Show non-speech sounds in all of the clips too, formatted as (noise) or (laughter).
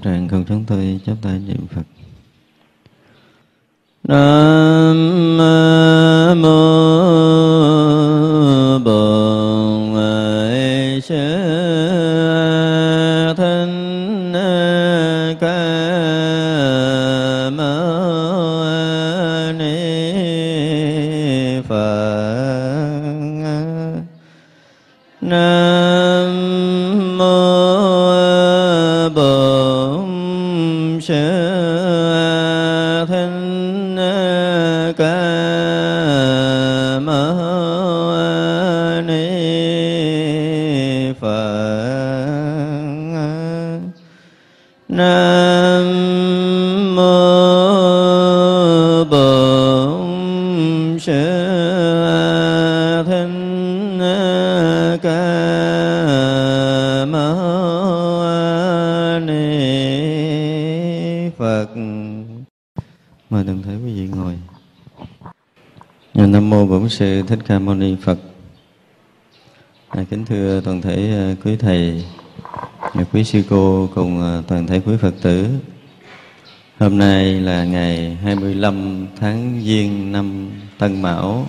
tràng cùng chúng tôi chắp tay niệm Phật. Nam Bổn Sư Thích Ca Mâu Ni Phật. À, kính thưa toàn thể à, quý thầy, và quý sư cô cùng à, toàn thể quý Phật tử. Hôm nay là ngày 25 tháng Giêng năm Tân Mão.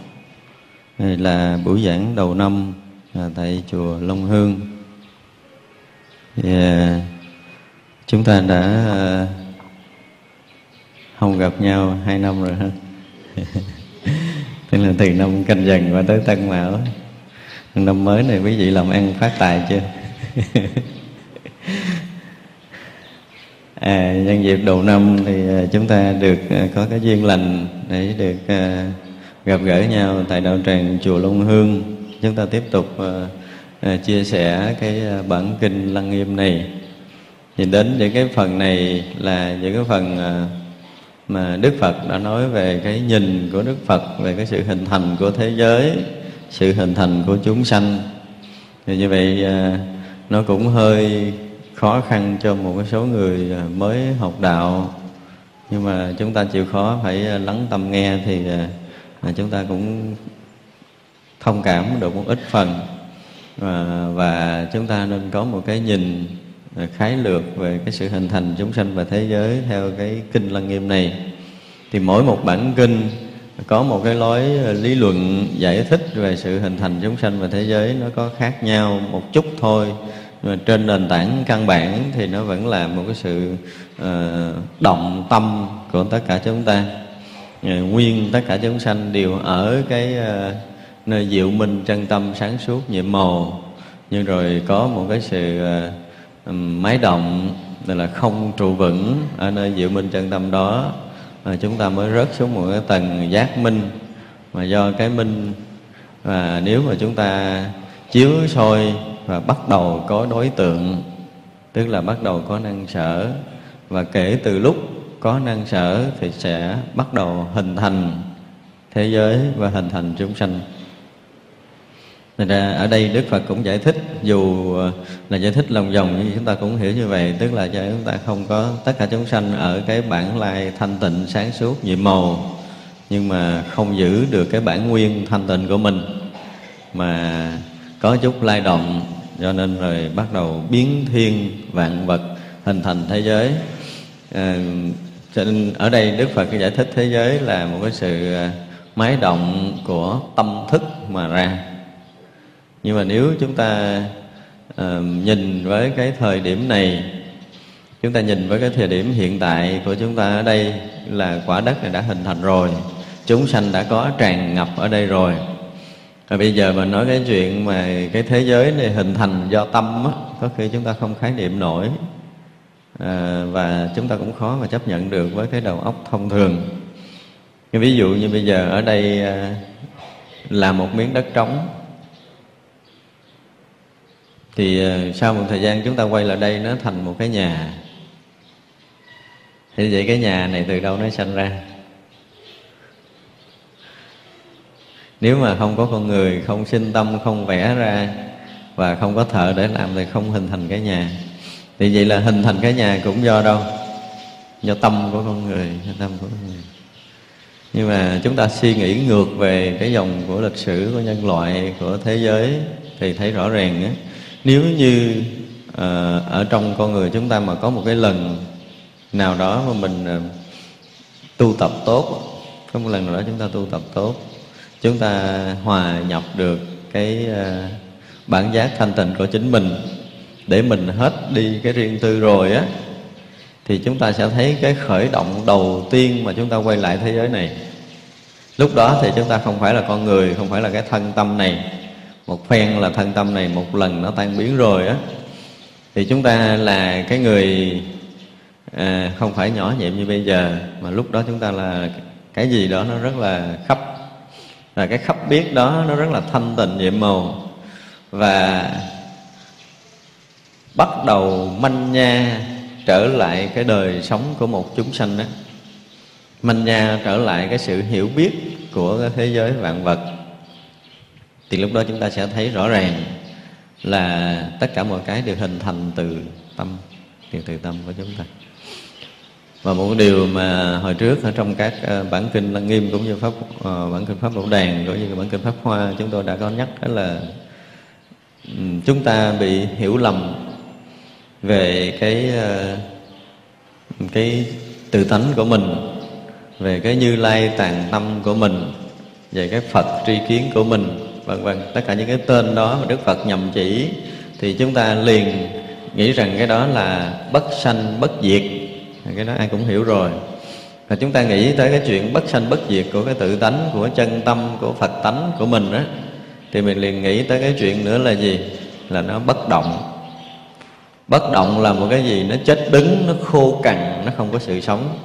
này là buổi giảng đầu năm à, tại chùa Long Hương. và chúng ta đã à, không gặp nhau hai năm rồi ha. (laughs) Từ năm canh dần qua tới Tân Mão. Năm mới này quý vị làm ăn phát tài chưa? (laughs) À, nhân dịp đầu năm thì à, chúng ta được à, có cái duyên lành để được à, gặp gỡ nhau tại đạo tràng chùa Long Hương. Chúng ta tiếp tục chia sẻ cái bản kinh Lăng Nghiêm này. Thì đến những cái phần này là những cái phần mà Đức Phật đã nói về cái nhìn của Đức Phật về cái sự hình thành của thế giới, sự hình thành của chúng sanh. Thì như vậy à, nó cũng hơi khó khăn cho một số người à, mới học đạo nhưng mà chúng ta chịu khó phải à, lắng tâm nghe thì chúng ta cũng thông cảm được một ít phần và, và chúng ta nên có một cái nhìn khái lược về cái sự hình thành chúng sanh và thế giới theo cái kinh lăng nghiêm này. Thì mỗi một bản kinh có một cái lối ờ, lý luận giải thích về sự hình thành chúng sanh và thế giới nó có khác nhau một chút thôi. Nhưng mà trên nền tảng căn bản thì nó vẫn là một cái sự uh, động tâm của tất cả chúng ta. Ờ, nguyên tất cả chúng sanh đều ở cái uh, nơi diệu minh chân tâm sáng suốt nhiệm màu. Nhưng rồi có một cái sự uh, máy động là không trụ vững ở nơi diệu minh chân tâm đó. Mà chúng ta mới rớt xuống một cái tầng giác minh. Mà do cái minh, và nếu mà chúng ta chiếu soi và bắt đầu có đối tượng, tức là bắt đầu có năng sở, và kể từ lúc có năng sở thì sẽ bắt đầu hình thành thế giới và hình thành chúng sanh. Thành ra ở đây Đức Phật cũng giải thích dù ờ, là giải thích lòng vòng nhưng chúng ta cũng hiểu như vậy. Tức là cho chúng ta không có tất cả chúng sanh ở cái bản lai thanh tịnh sáng suốt nhiệm màu nhưng mà không giữ được cái bản nguyên thanh tịnh của mình mà có chút lai động. Cho nên rồi bắt đầu biến thiên vạn vật hình thành thế giới. À, cho nên ở đây Đức Phật giải thích thế giới là một cái sự ờ, máy động của tâm thức mà ra nhưng mà nếu chúng ta uh, nhìn với cái thời điểm này chúng ta nhìn với cái thời điểm hiện tại của chúng ta ở đây là quả đất này đã hình thành rồi chúng sanh đã có tràn ngập ở đây rồi. Và bây giờ mình nói cái chuyện mà cái thế giới này hình thành do tâm á, có khi chúng ta không khái niệm nổi. À, và chúng ta cũng khó mà chấp nhận được với cái đầu óc thông thường. Ví dụ như bây giờ ở đây ờ, là một miếng đất trống thì ờ, sau một thời gian chúng ta quay lại đây, nó thành một cái nhà. Thì vậy cái nhà này từ đâu nó sanh ra? Nếu mà không có con người, không sinh tâm, không vẽ ra, và không có thợ để làm thì không hình thành cái nhà. Thì vậy là hình thành cái nhà cũng do đâu? Do tâm của con người, do tâm của con người. Nhưng mà chúng ta suy nghĩ ngược về cái dòng của lịch sử, của nhân loại, của thế giới, thì thấy rõ ràng á nếu như à, ở trong con người chúng ta mà có một cái lần nào đó mà mình à, tu tập tốt có một lần nào đó chúng ta tu tập tốt chúng ta hòa nhập được cái à, bản giác thanh tịnh của chính mình để mình hết đi cái riêng tư rồi á thì chúng ta sẽ thấy cái khởi động đầu tiên mà chúng ta quay lại thế giới này. Lúc đó thì chúng ta không phải là con người không phải là cái thân tâm này một phen là thân tâm này một lần nó tan biến rồi á. Thì chúng ta là cái người à, không phải nhỏ nhiệm như bây giờ mà lúc đó chúng ta là cái gì đó nó rất là khắp. Là cái khắp biết đó nó rất là thanh tịnh nhiệm màu. Và bắt đầu manh nha trở lại cái đời sống của một chúng sanh đó manh nha trở lại cái sự hiểu biết của cái thế giới vạn vật thì lúc đó chúng ta sẽ thấy rõ ràng là tất cả mọi cái đều hình thành từ tâm đều từ tâm của chúng ta. Và một điều mà hồi trước ở trong các ờ, bản kinh lăng nghiêm cũng như pháp ờ, bản kinh pháp bảo đàn cũng như bản kinh pháp hoa chúng tôi đã có nhắc đó là ừ, chúng ta bị hiểu lầm về cái ờ, cái tự tánh của mình, về cái như lai tàn tâm của mình, về cái phật tri kiến của mình vân vân. Tất cả những cái tên đó mà đức phật nhầm chỉ, thì chúng ta liền nghĩ rằng cái đó là bất sanh, bất diệt. Cái đó ai cũng hiểu rồi. Và chúng ta nghĩ tới cái chuyện bất sanh, bất diệt của cái tự tánh, của chân tâm, của phật tánh của mình đó thì mình liền nghĩ tới cái chuyện nữa là gì? Là nó bất động. Bất động là một cái gì? Nó chết đứng, nó khô cằn, nó không có sự sống.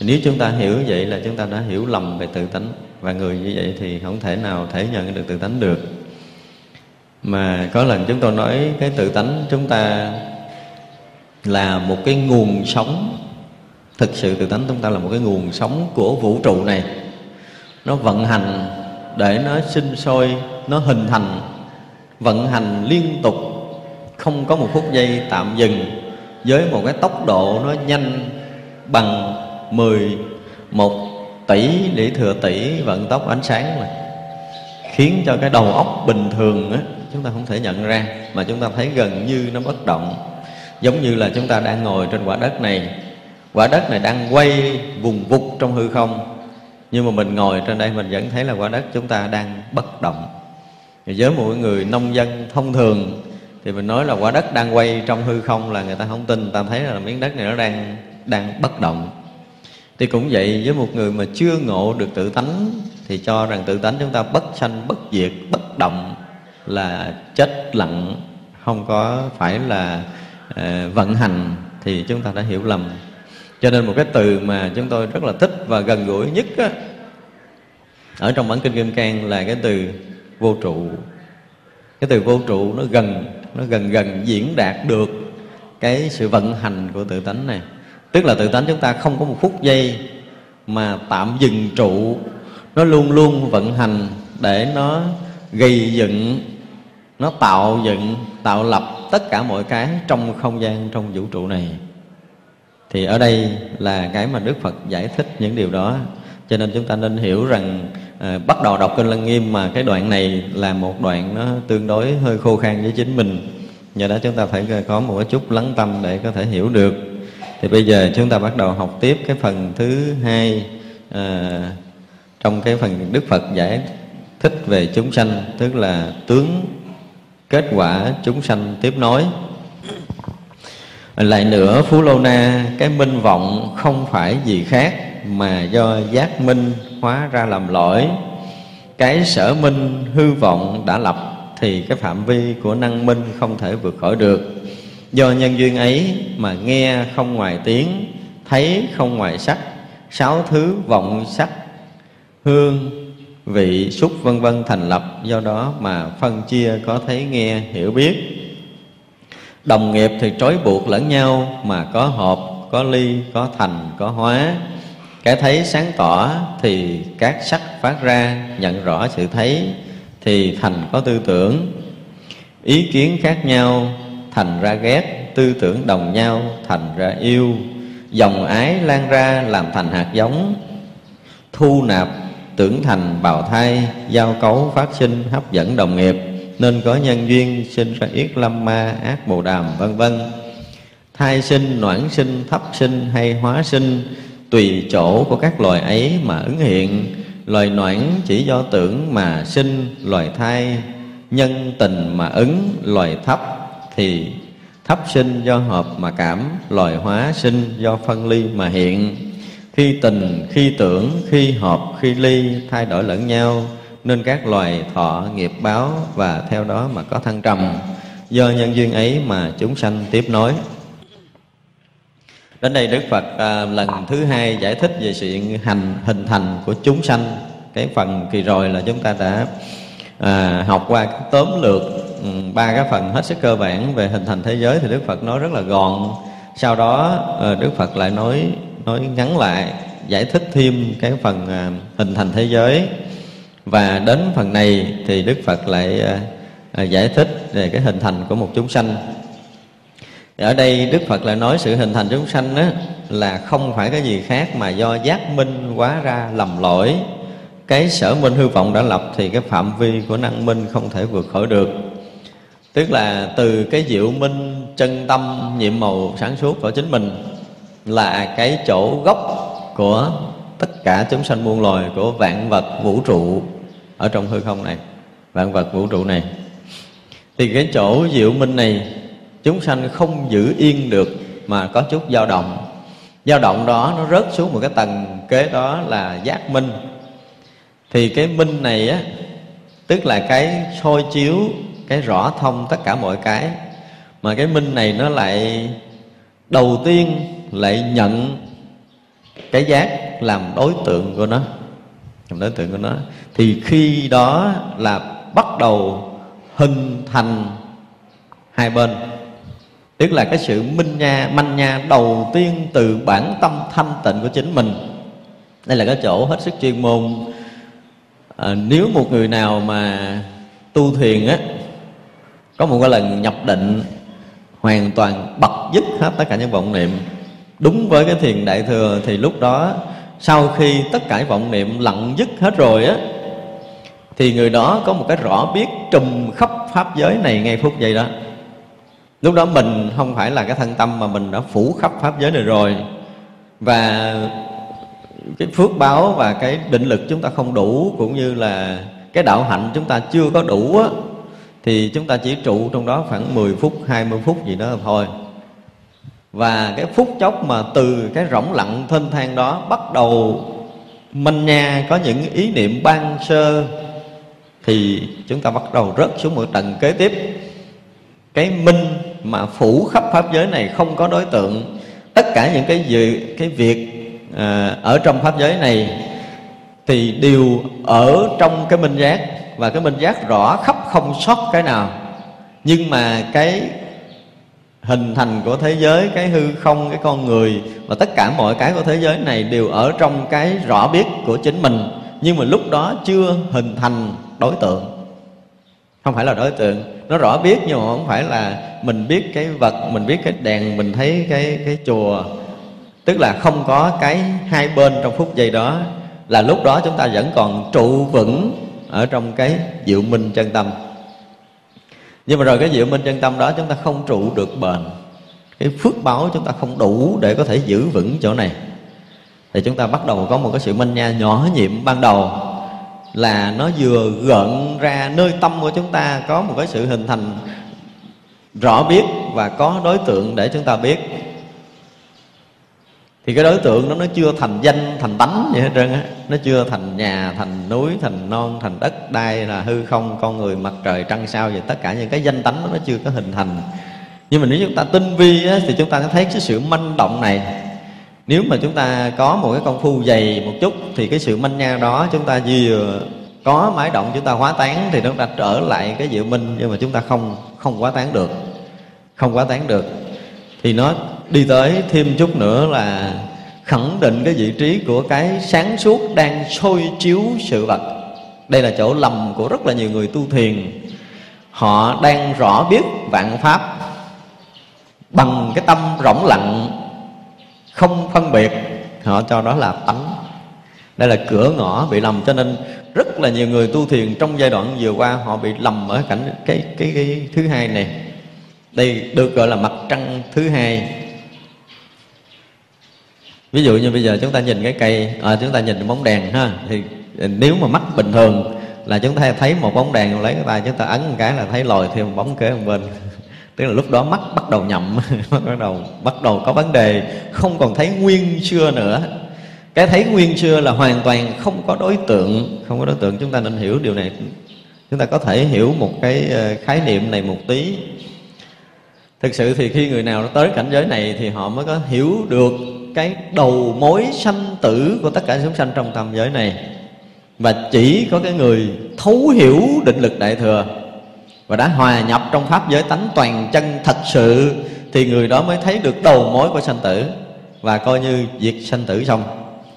Nếu chúng ta hiểu vậy là chúng ta đã hiểu lầm về tự tánh và người như vậy thì không thể nào thể nhận được tự tánh được. Mà có lần chúng tôi nói cái tự tánh chúng ta là một cái nguồn sống. Thực sự tự tánh chúng ta là một cái nguồn sống của vũ trụ này. Nó vận hành để nó sinh sôi, nó hình thành, vận hành liên tục, không có một phút giây tạm dừng, với một cái tốc độ nó nhanh bằng 10 một tỷ để thừa tỷ vận tốc ánh sáng mà. Khiến cho cái đầu óc bình thường á, chúng ta không thể nhận ra, mà chúng ta thấy gần như nó bất động. Giống như là chúng ta đang ngồi trên quả đất này. Quả đất này đang quay vùng vụt trong hư không. Nhưng mà mình ngồi trên đây mình vẫn thấy là quả đất chúng ta đang bất động. Thì với mỗi người nông dân thông thường, thì mình nói là quả đất đang quay trong hư không là người ta không tin. Ta thấy là miếng đất này nó đang đang bất động thì cũng vậy với một người mà chưa ngộ được tự tánh thì cho rằng tự tánh chúng ta bất sanh bất diệt bất động là chết lặng. Không có phải là uh, vận hành thì chúng ta đã hiểu lầm. Cho nên một cái từ mà chúng tôi rất là thích và gần gũi nhất á, ở trong bản kinh kim cang là cái từ vô trụ. Cái từ vô trụ nó gần nó gần gần diễn đạt được cái sự vận hành của tự tánh này tức là tự tánh chúng ta không có một phút giây mà tạm dừng trụ. Nó luôn luôn vận hành để nó gây dựng nó tạo dựng tạo lập tất cả mọi cái trong không gian trong vũ trụ này. Thì ở đây là cái mà đức phật giải thích những điều đó. Cho nên chúng ta nên hiểu rằng à, bắt đầu đọc kinh lăng nghiêm mà cái đoạn này là một đoạn nó tương đối hơi khô khan với chính mình. Nhờ đó chúng ta phải có một chút lắng tâm để có thể hiểu được thì bây giờ chúng ta bắt đầu học tiếp cái phần thứ hai à, trong cái phần đức phật giải thích về chúng sanh tức là tướng kết quả chúng sanh tiếp nối. Lại nữa phú lô na cái minh vọng không phải gì khác mà do giác minh hóa ra làm lỗi. Cái sở minh hư vọng đã lập thì cái phạm vi của năng minh không thể vượt khỏi được do nhân duyên ấy mà nghe không ngoài tiếng, thấy không ngoài sắc, sáu thứ vọng sắc, hương, vị, xúc, vân vân thành lập. Do đó mà phân chia có thấy nghe, hiểu biết. Đồng nghiệp thì trói buộc lẫn nhau mà có hợp có ly, có thành, có hóa. Cái thấy sáng tỏ thì các sắc phát ra, nhận rõ sự thấy thì thành có tư tưởng. Ý kiến khác nhau thành ra ghét, tư tưởng đồng nhau thành ra yêu. Dòng ái lan ra làm thành hạt giống, thu nạp tưởng thành bào thai, giao cấu phát sinh, hấp dẫn đồng nghiệp, nên có nhân duyên sinh ra yết lâm ma, ác bồ đàm, vân vân. Thai sinh, noãn sinh, thấp sinh hay hóa sinh, tùy chỗ của các loài ấy mà ứng hiện. Loài noãn chỉ do tưởng mà sinh, loài thai nhân tình mà ứng, loài thấp thì thấp sinh do hợp mà cảm loài hóa sinh do phân ly mà hiện. Khi tình khi tưởng khi hợp khi ly thay đổi lẫn nhau nên các loài thọ nghiệp báo và theo đó mà có thăng trầm. Do nhân duyên ấy mà chúng sanh tiếp nối. Đến đây đức phật à, lần thứ hai giải thích về sự hành hình thành của chúng sanh. Cái phần kỳ rồi là chúng ta đã à, học qua tóm lược ba cái phần hết sức cơ bản về hình thành thế giới thì đức phật nói rất là gọn. Sau đó ờ, đức phật lại nói nói ngắn lại, giải thích thêm cái phần ờ, hình thành thế giới. Và đến phần này thì đức phật lại ờ, giải thích về cái hình thành của một chúng sanh. Ở đây đức phật lại nói sự hình thành chúng sanh đó là không phải cái gì khác mà do giác minh quá ra lầm lỗi. Cái sở minh hư vọng đã lập thì cái phạm vi của năng minh không thể vượt khỏi được tức là từ cái diệu minh chân tâm nhiệm màu sáng suốt của chính mình là cái chỗ gốc của tất cả chúng sanh muôn loài của vạn vật vũ trụ ở trong hư không này, vạn vật vũ trụ này. Thì cái chỗ diệu minh này chúng sanh không giữ yên được mà có chút dao động. Dao động đó nó rớt xuống một cái tầng kế đó là giác minh. Thì cái minh này á, tức là cái soi chiếu cái rõ thông tất cả mọi cái. Mà cái minh này nó lại đầu tiên lại nhận cái giác làm đối tượng của nó làm đối tượng của nó. Thì khi đó là bắt đầu hình thành hai bên. Tức là cái sự minh nha manh nha đầu tiên từ bản tâm thanh tịnh của chính mình. Đây là cái chỗ hết sức chuyên môn. À, nếu một người nào mà tu thiền á có một cái lần nhập định, hoàn toàn bật dứt hết tất cả những vọng niệm. Đúng với cái thiền đại thừa thì lúc đó, sau khi tất cả vọng niệm lặng dứt hết rồi á, thì người đó có một cái rõ biết trùm khắp pháp giới này ngay phút giây đó. Lúc đó mình không phải là cái thân tâm mà mình đã phủ khắp pháp giới này rồi. Và cái phước báo và cái định lực chúng ta không đủ, cũng như là cái đạo hạnh chúng ta chưa có đủ á thì chúng ta chỉ trụ trong đó khoảng 10 phút 20 phút gì đó thôi. Và cái phút chốc mà từ cái rỗng lặng thênh thang đó bắt đầu manh nha có những ý niệm ban sơ thì chúng ta bắt đầu rớt xuống một tầng kế tiếp. Cái minh mà phủ khắp pháp giới này không có đối tượng. Tất cả những cái gì cái việc à, ở trong pháp giới này thì đều ở trong cái minh giác và cái minh giác rõ khắp không sót cái nào. Nhưng mà cái hình thành của thế giới, cái hư không, cái con người và tất cả mọi cái của thế giới này đều ở trong cái rõ biết của chính mình. Nhưng mà lúc đó chưa hình thành đối tượng. Không phải là đối tượng. Nó rõ biết nhưng mà không phải là mình biết cái vật, mình biết cái đèn, mình thấy cái cái chùa. Tức là không có cái hai bên trong phút giây đó. Là lúc đó chúng ta vẫn còn trụ vững ở trong cái diệu minh chân tâm. Nhưng mà rồi cái diệu minh chân tâm đó chúng ta không trụ được bền. Cái phước báo chúng ta không đủ để có thể giữ vững chỗ này. Thì chúng ta bắt đầu có một cái sự minh nha nhỏ nhiệm ban đầu là nó vừa gợn ra nơi tâm của chúng ta có một cái sự hình thành rõ biết và có đối tượng để chúng ta biết thì cái đối tượng đó nó chưa thành danh thành tánh gì hết trơn á. Nó chưa thành nhà thành núi thành non thành đất đai là hư không con người mặt trời trăng sao vậy tất cả những cái danh tánh đó nó chưa có hình thành. Nhưng mà nếu chúng ta tinh vi á, thì chúng ta sẽ thấy cái sự manh động này. Nếu mà chúng ta có một cái công phu dày một chút thì cái sự manh nha đó chúng ta vừa có mái động chúng ta hóa tán thì nó đã trở lại cái diệu minh. Nhưng mà chúng ta không không hóa tán được không hóa tán được. Thì nó đi tới thêm chút nữa là khẳng định cái vị trí của cái sáng suốt đang soi chiếu sự vật. Đây là chỗ lầm của rất là nhiều người tu thiền. Họ đang rõ biết vạn pháp bằng cái tâm rỗng lặng không phân biệt. Họ cho đó là tánh. Đây là cửa ngõ bị lầm cho nên rất là nhiều người tu thiền trong giai đoạn vừa qua họ bị lầm ở cảnh cái cái, cái thứ hai này. Đây được gọi là mặt trăng thứ hai ví dụ như bây giờ chúng ta nhìn cái cây à, chúng ta nhìn bóng đèn ha thì nếu mà mắt bình thường là chúng ta thấy một bóng đèn lấy cái tay chúng ta ấn một cái là thấy lòi thêm một bóng kế một bên. (laughs) Tức là lúc đó mắt bắt đầu nhậm (laughs) bắt đầu bắt đầu có vấn đề không còn thấy nguyên xưa nữa. Cái thấy nguyên xưa là hoàn toàn không có đối tượng không có đối tượng. Chúng ta nên hiểu điều này. Chúng ta có thể hiểu một cái ờ, khái niệm này một tí. Thực sự thì khi người nào nó tới cảnh giới này thì họ mới có hiểu được cái đầu mối sanh tử của tất cả chúng sanh trong tam giới này. Và chỉ có cái người thấu hiểu định lực đại thừa và đã hòa nhập trong pháp giới tánh toàn chân thật sự thì người đó mới thấy được đầu mối của sanh tử và coi như việc sanh tử xong.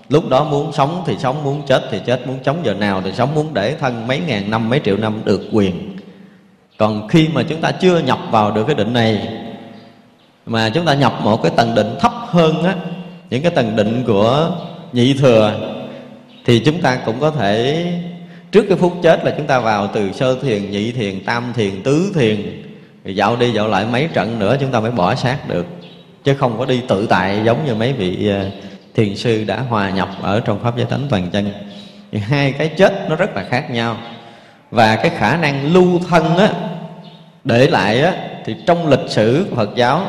Lúc đó muốn sống thì sống, muốn chết thì chết, muốn chống giờ nào thì sống, muốn để thân mấy ngàn năm, mấy triệu năm được quyền. Còn khi mà chúng ta chưa nhập vào được cái định này, mà chúng ta nhập một cái tầng định thấp hơn á những cái tầng định của nhị thừa, thì chúng ta cũng có thể, trước cái phút chết là chúng ta vào từ sơ thiền, nhị thiền, tam thiền, tứ thiền thì dạo đi dạo lại mấy trận nữa chúng ta mới bỏ xác được. Chứ không có đi tự tại giống như mấy vị à, thiền sư đã hòa nhập ở trong pháp giới tánh toàn chân. Thì hai cái chết nó rất là khác nhau. Và cái khả năng lưu thân á, để lại á, thì trong lịch sử Phật giáo,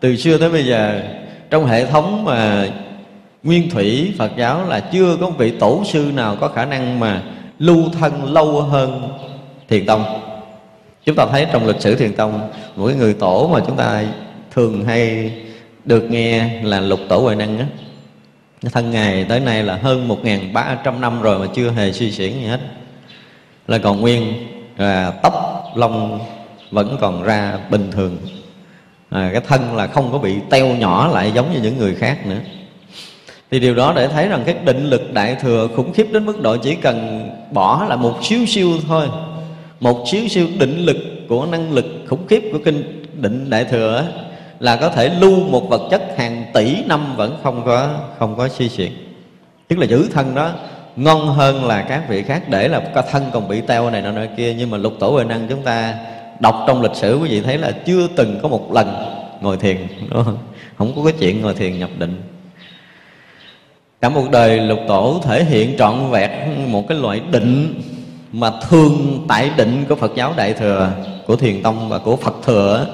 từ xưa tới bây giờ trong hệ thống mà nguyên thủy Phật giáo là chưa có vị tổ sư nào có khả năng mà lưu thân lâu hơn thiền tông. Chúng ta thấy trong lịch sử thiền tông, mỗi người tổ mà chúng ta thường hay được nghe là lục tổ huệ năng á thân ngài tới nay là hơn một ba trăm năm rồi mà chưa hề suy xuyển gì hết. Là còn nguyên là tóc, lông vẫn còn ra bình thường à, cái thân là không có bị teo nhỏ lại giống như những người khác nữa. Thì điều đó để thấy rằng cái định lực đại thừa khủng khiếp đến mức độ chỉ cần bỏ là một xíu siêu thôi. Một xíu siêu định lực của năng lực khủng khiếp của kinh định đại thừa ấy, là có thể lưu một vật chất hàng tỷ năm vẫn không có không có suy chuyển tức là giữ thân đó ngon hơn là các vị khác để là cái thân còn bị teo này nọ kia. Nhưng mà lục tổ huệ năng chúng ta đọc trong lịch sử, quý vị thấy là chưa từng có một lần ngồi thiền, đúng không? không có cái chuyện ngồi thiền nhập định. Cả một đời lục tổ thể hiện trọn vẹn một cái loại định mà thường tại định của Phật giáo Đại thừa, của Thiền tông và của Phật thừa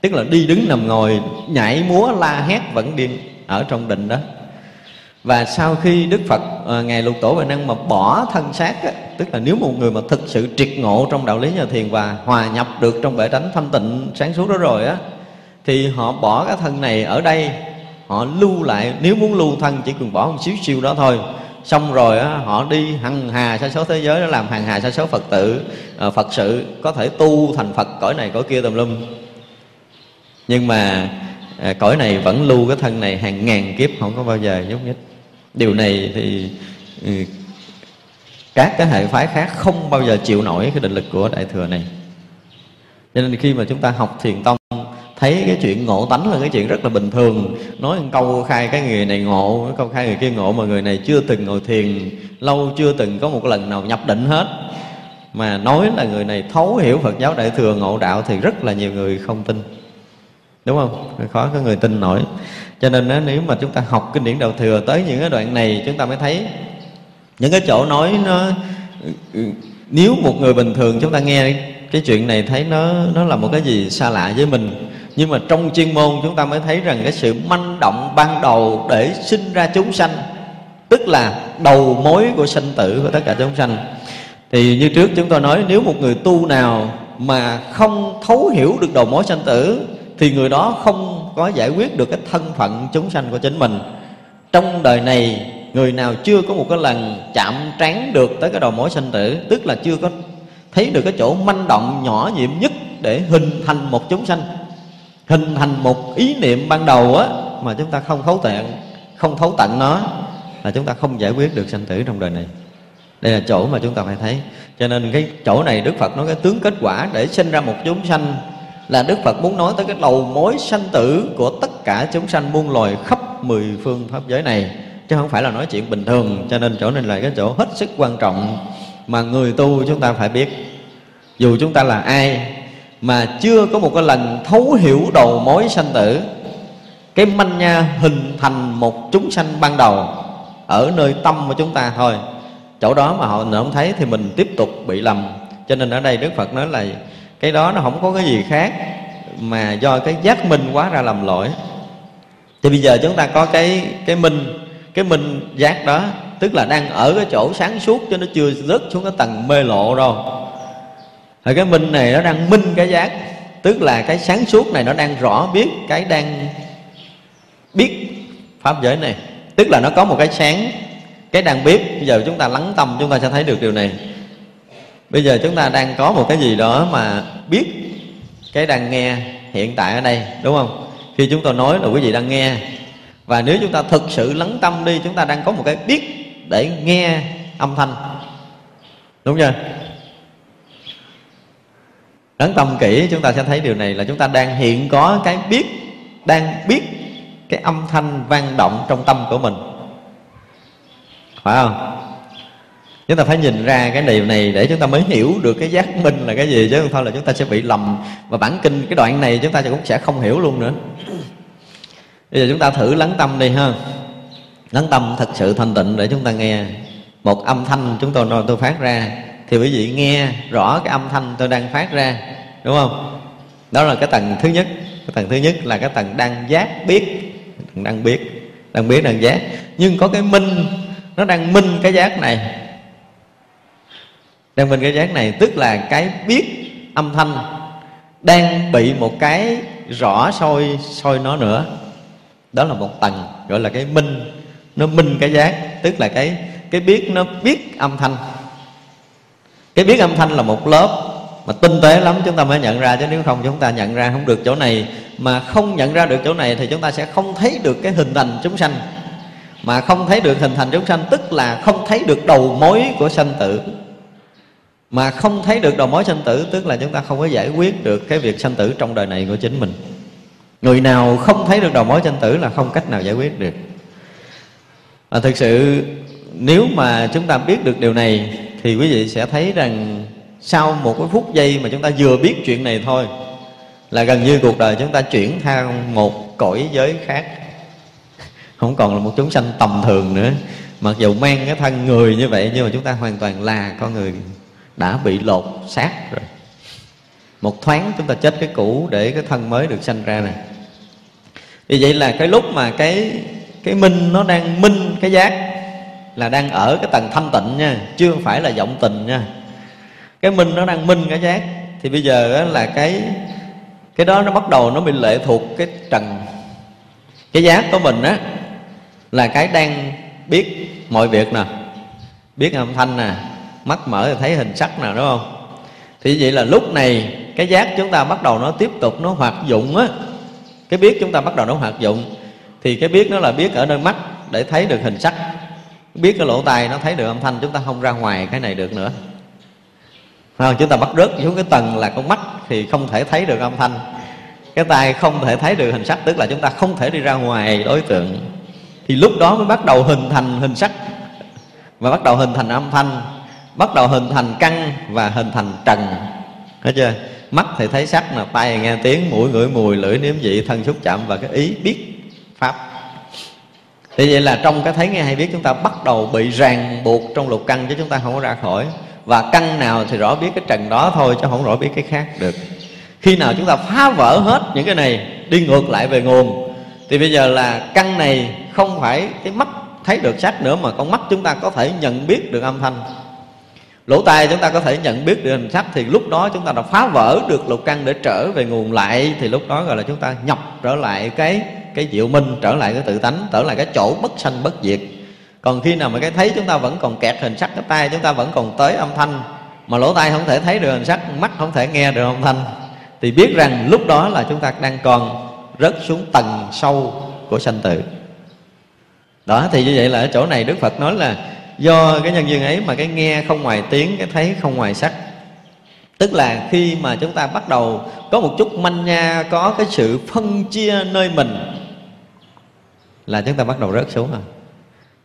tức là đi đứng nằm ngồi, nhảy múa, la hét, vẫn điên ở trong định đó và sau khi Đức Phật à, ngài Lục Tổ và Năng mà bỏ thân xác á, tức là nếu một người mà thực sự triệt ngộ trong đạo lý nhà thiền và hòa nhập được trong bể tánh thanh tịnh sáng suốt đó rồi á thì họ bỏ cái thân này ở đây họ lưu lại nếu muốn lưu thân chỉ cần bỏ một xíu siêu đó thôi. Xong rồi á, họ đi hằng hà sa số thế giới đó làm hằng hà sa số phật tử à, phật sự có thể tu thành phật cõi này cõi kia tùm lum. Nhưng mà à, cõi này vẫn lưu cái thân này hàng ngàn kiếp không có bao giờ nhúc nhích điều này thì ừ, các cái hệ phái khác không bao giờ chịu nổi cái định lực của đại thừa này. Cho nên khi mà chúng ta học thiền tông, thấy cái chuyện ngộ tánh là cái chuyện rất là bình thường. Nói một câu khai cái người này ngộ câu khai người kia ngộ mà người này chưa từng ngồi thiền, lâu chưa từng có một lần nào nhập định hết. Mà nói là người này thấu hiểu Phật giáo đại thừa ngộ đạo thì rất là nhiều người không tin. Đúng không? Khó có người tin nổi cho nên đó, nếu mà chúng ta học kinh điển đầu thừa tới những cái đoạn này chúng ta mới thấy những cái chỗ nói nó ừ, nếu một người bình thường chúng ta nghe cái chuyện này thấy nó nó là một cái gì xa lạ với mình. Nhưng mà trong chuyên môn chúng ta mới thấy rằng cái sự manh động ban đầu để sinh ra chúng sanh tức là đầu mối của sinh tử của tất cả chúng sanh. Thì như trước chúng tôi nói nếu một người tu nào mà không thấu hiểu được đầu mối sanh tử thì người đó không có giải quyết được cái thân phận chúng sanh của chính mình. Trong đời này, người nào chưa có một cái lần chạm trán được tới cái đầu mối sanh tử, tức là chưa có thấy được cái chỗ manh động nhỏ nhiệm nhất để hình thành một chúng sanh, hình thành một ý niệm ban đầu á, mà chúng ta không thấu tận, không thấu tận nó, là chúng ta không giải quyết được sanh tử trong đời này. Đây là chỗ mà chúng ta phải thấy. Cho nên cái chỗ này đức phật nói cái tướng kết quả để sinh ra một chúng sanh là đức phật muốn nói tới cái đầu mối sanh tử của tất cả chúng sanh muôn loài khắp mười phương pháp giới này. Chứ không phải là nói chuyện bình thường, cho nên chỗ này là cái chỗ hết sức quan trọng mà người tu chúng ta phải biết. Dù chúng ta là ai mà chưa có một cái lần thấu hiểu đầu mối sanh tử, cái manh nha hình thành một chúng sanh ban đầu ở nơi tâm của chúng ta thôi. Chỗ đó mà họ không thấy thì mình tiếp tục bị lầm. Cho nên ở đây đức phật nói là cái đó nó không có cái gì khác mà do cái giác minh quá ra làm lỗi. Thì bây giờ chúng ta có cái cái minh cái minh giác đó, tức là đang ở cái chỗ sáng suốt cho nó chưa rớt xuống cái tầng mê lộ đâu. Rồi cái minh này nó đang minh cái giác, tức là cái sáng suốt này nó đang rõ biết cái đang biết pháp giới này. Tức là nó có một cái sáng, cái đang biết. Bây giờ chúng ta lắng tâm, chúng ta sẽ thấy được điều này bây giờ chúng ta đang có một cái gì đó mà biết cái đang nghe hiện tại ở đây, đúng không? Khi chúng tôi nói là quý vị đang nghe, và nếu chúng ta thực sự lắng tâm đi, chúng ta đang có một cái biết để nghe âm thanh. Đúng chưa? Lắng tâm kỹ, chúng ta sẽ thấy điều này là chúng ta đang hiện có cái biết, đang biết cái âm thanh vang động trong tâm của mình. Phải không? Chúng ta phải nhìn ra cái điều này để chúng ta mới hiểu được cái giác minh là cái gì, chứ không thôi là chúng ta sẽ bị lầm. Và bản kinh cái đoạn này chúng ta cũng sẽ không hiểu luôn nữa. Bây giờ chúng ta thử lắng tâm đi ha. Lắng tâm thật sự thanh tịnh để chúng ta nghe một âm thanh chúng tôi tôi phát ra. Thì quý vị nghe rõ cái âm thanh tôi đang phát ra, đúng không? Đó là cái tầng thứ nhất. Cái tầng thứ nhất là cái tầng đang giác biết. Đang biết. Đang biết đang giác. Nhưng có cái minh, nó đang minh cái giác này đang minh cái giác này, tức là cái biết âm thanh đang bị một cái rõ soi soi nó nữa. Đó là một tầng, gọi là cái minh. Nó minh cái giác tức là cái cái biết nó biết âm thanh. Cái biết âm thanh là một lớp mà tinh tế lắm, chúng ta mới nhận ra, chứ nếu không chúng ta nhận ra không được chỗ này. Mà không nhận ra được chỗ này thì chúng ta sẽ không thấy được cái hình thành chúng sanh. Mà không thấy được hình thành chúng sanh tức là không thấy được đầu mối của sanh tử mà không thấy được đầu mối sanh tử, tức là chúng ta không có giải quyết được cái việc sanh tử trong đời này của chính mình. Người nào không thấy được đầu mối sanh tử là không cách nào giải quyết được. Và thực sự, nếu mà chúng ta biết được điều này, thì quý vị sẽ thấy rằng sau một cái phút giây mà chúng ta vừa biết chuyện này thôi, là gần như cuộc đời chúng ta chuyển sang một cõi giới khác. Không còn là một chúng sanh tầm thường nữa. Mặc dù mang cái thân người như vậy, nhưng mà chúng ta hoàn toàn là con người đã bị lột xác rồi. Một thoáng chúng ta chết cái cũ để cái thân mới được sanh ra nè. Vì vậy là cái lúc mà cái cái minh nó đang minh cái giác là đang ở cái tầng thanh tịnh nha chưa phải là vọng tình nha. Cái minh nó đang minh cái giác, thì bây giờ là cái cái đó nó bắt đầu nó bị lệ thuộc cái trần, cái giác của mình á là cái đang biết mọi việc nè. Biết âm thanh nè mắt mở thì thấy hình sắc nào đúng không? Thì vậy là lúc này cái giác chúng ta bắt đầu nó tiếp tục nó hoạt dụng á. Cái biết chúng ta bắt đầu nó hoạt dụng thì cái biết nó là biết ở nơi mắt để thấy được hình sắc. Biết cái lỗ tai nó thấy được âm thanh chúng ta không ra ngoài cái này được nữa. Không, chúng ta bắt rớt xuống cái tầng là con mắt thì không thể thấy được âm thanh. Cái tai không thể thấy được hình sắc tức là chúng ta không thể đi ra ngoài đối tượng. Thì lúc đó mới bắt đầu hình thành hình sắc. Và bắt đầu hình thành âm thanh bắt đầu hình thành căn và hình thành trần. Thấy chưa? Mắt thì thấy sắc là tay nghe tiếng, mũi ngửi mùi, lưỡi nếm vị, thân xúc chạm và cái ý biết pháp. Thì vậy là trong cái thấy nghe hay biết, chúng ta bắt đầu bị ràng buộc trong lục căn chứ chúng ta không có ra khỏi. Và căn nào thì rõ biết cái trần đó thôi, chứ không rõ biết cái khác được. Khi nào chúng ta phá vỡ hết những cái này, đi ngược lại về nguồn, thì bây giờ là căn này không phải cái mắt thấy được sắc nữa, mà con mắt chúng ta có thể nhận biết được âm thanh lỗ tai chúng ta có thể nhận biết được hình sắc thì lúc đó chúng ta đã phá vỡ được lục căn để trở về nguồn lại, thì lúc đó gọi là chúng ta nhập trở lại cái cái diệu minh, trở lại cái tự tánh, trở lại cái chỗ bất sanh bất diệt. Còn khi nào mà cái thấy chúng ta vẫn còn kẹt hình sắc, cái tai chúng ta vẫn còn tới âm thanh, mà lỗ tai không thể thấy được hình sắc, mắt không thể nghe được âm thanh, thì biết rằng lúc đó là chúng ta đang còn rớt xuống tầng sâu của sanh tử. Đó, thì như vậy là ở chỗ này đức phật nói là do cái nhân duyên ấy mà cái nghe không ngoài tiếng, cái thấy không ngoài sắc. Tức là khi mà chúng ta bắt đầu có một chút manh nha, có cái sự phân chia nơi mình, là chúng ta bắt đầu rớt xuống rồi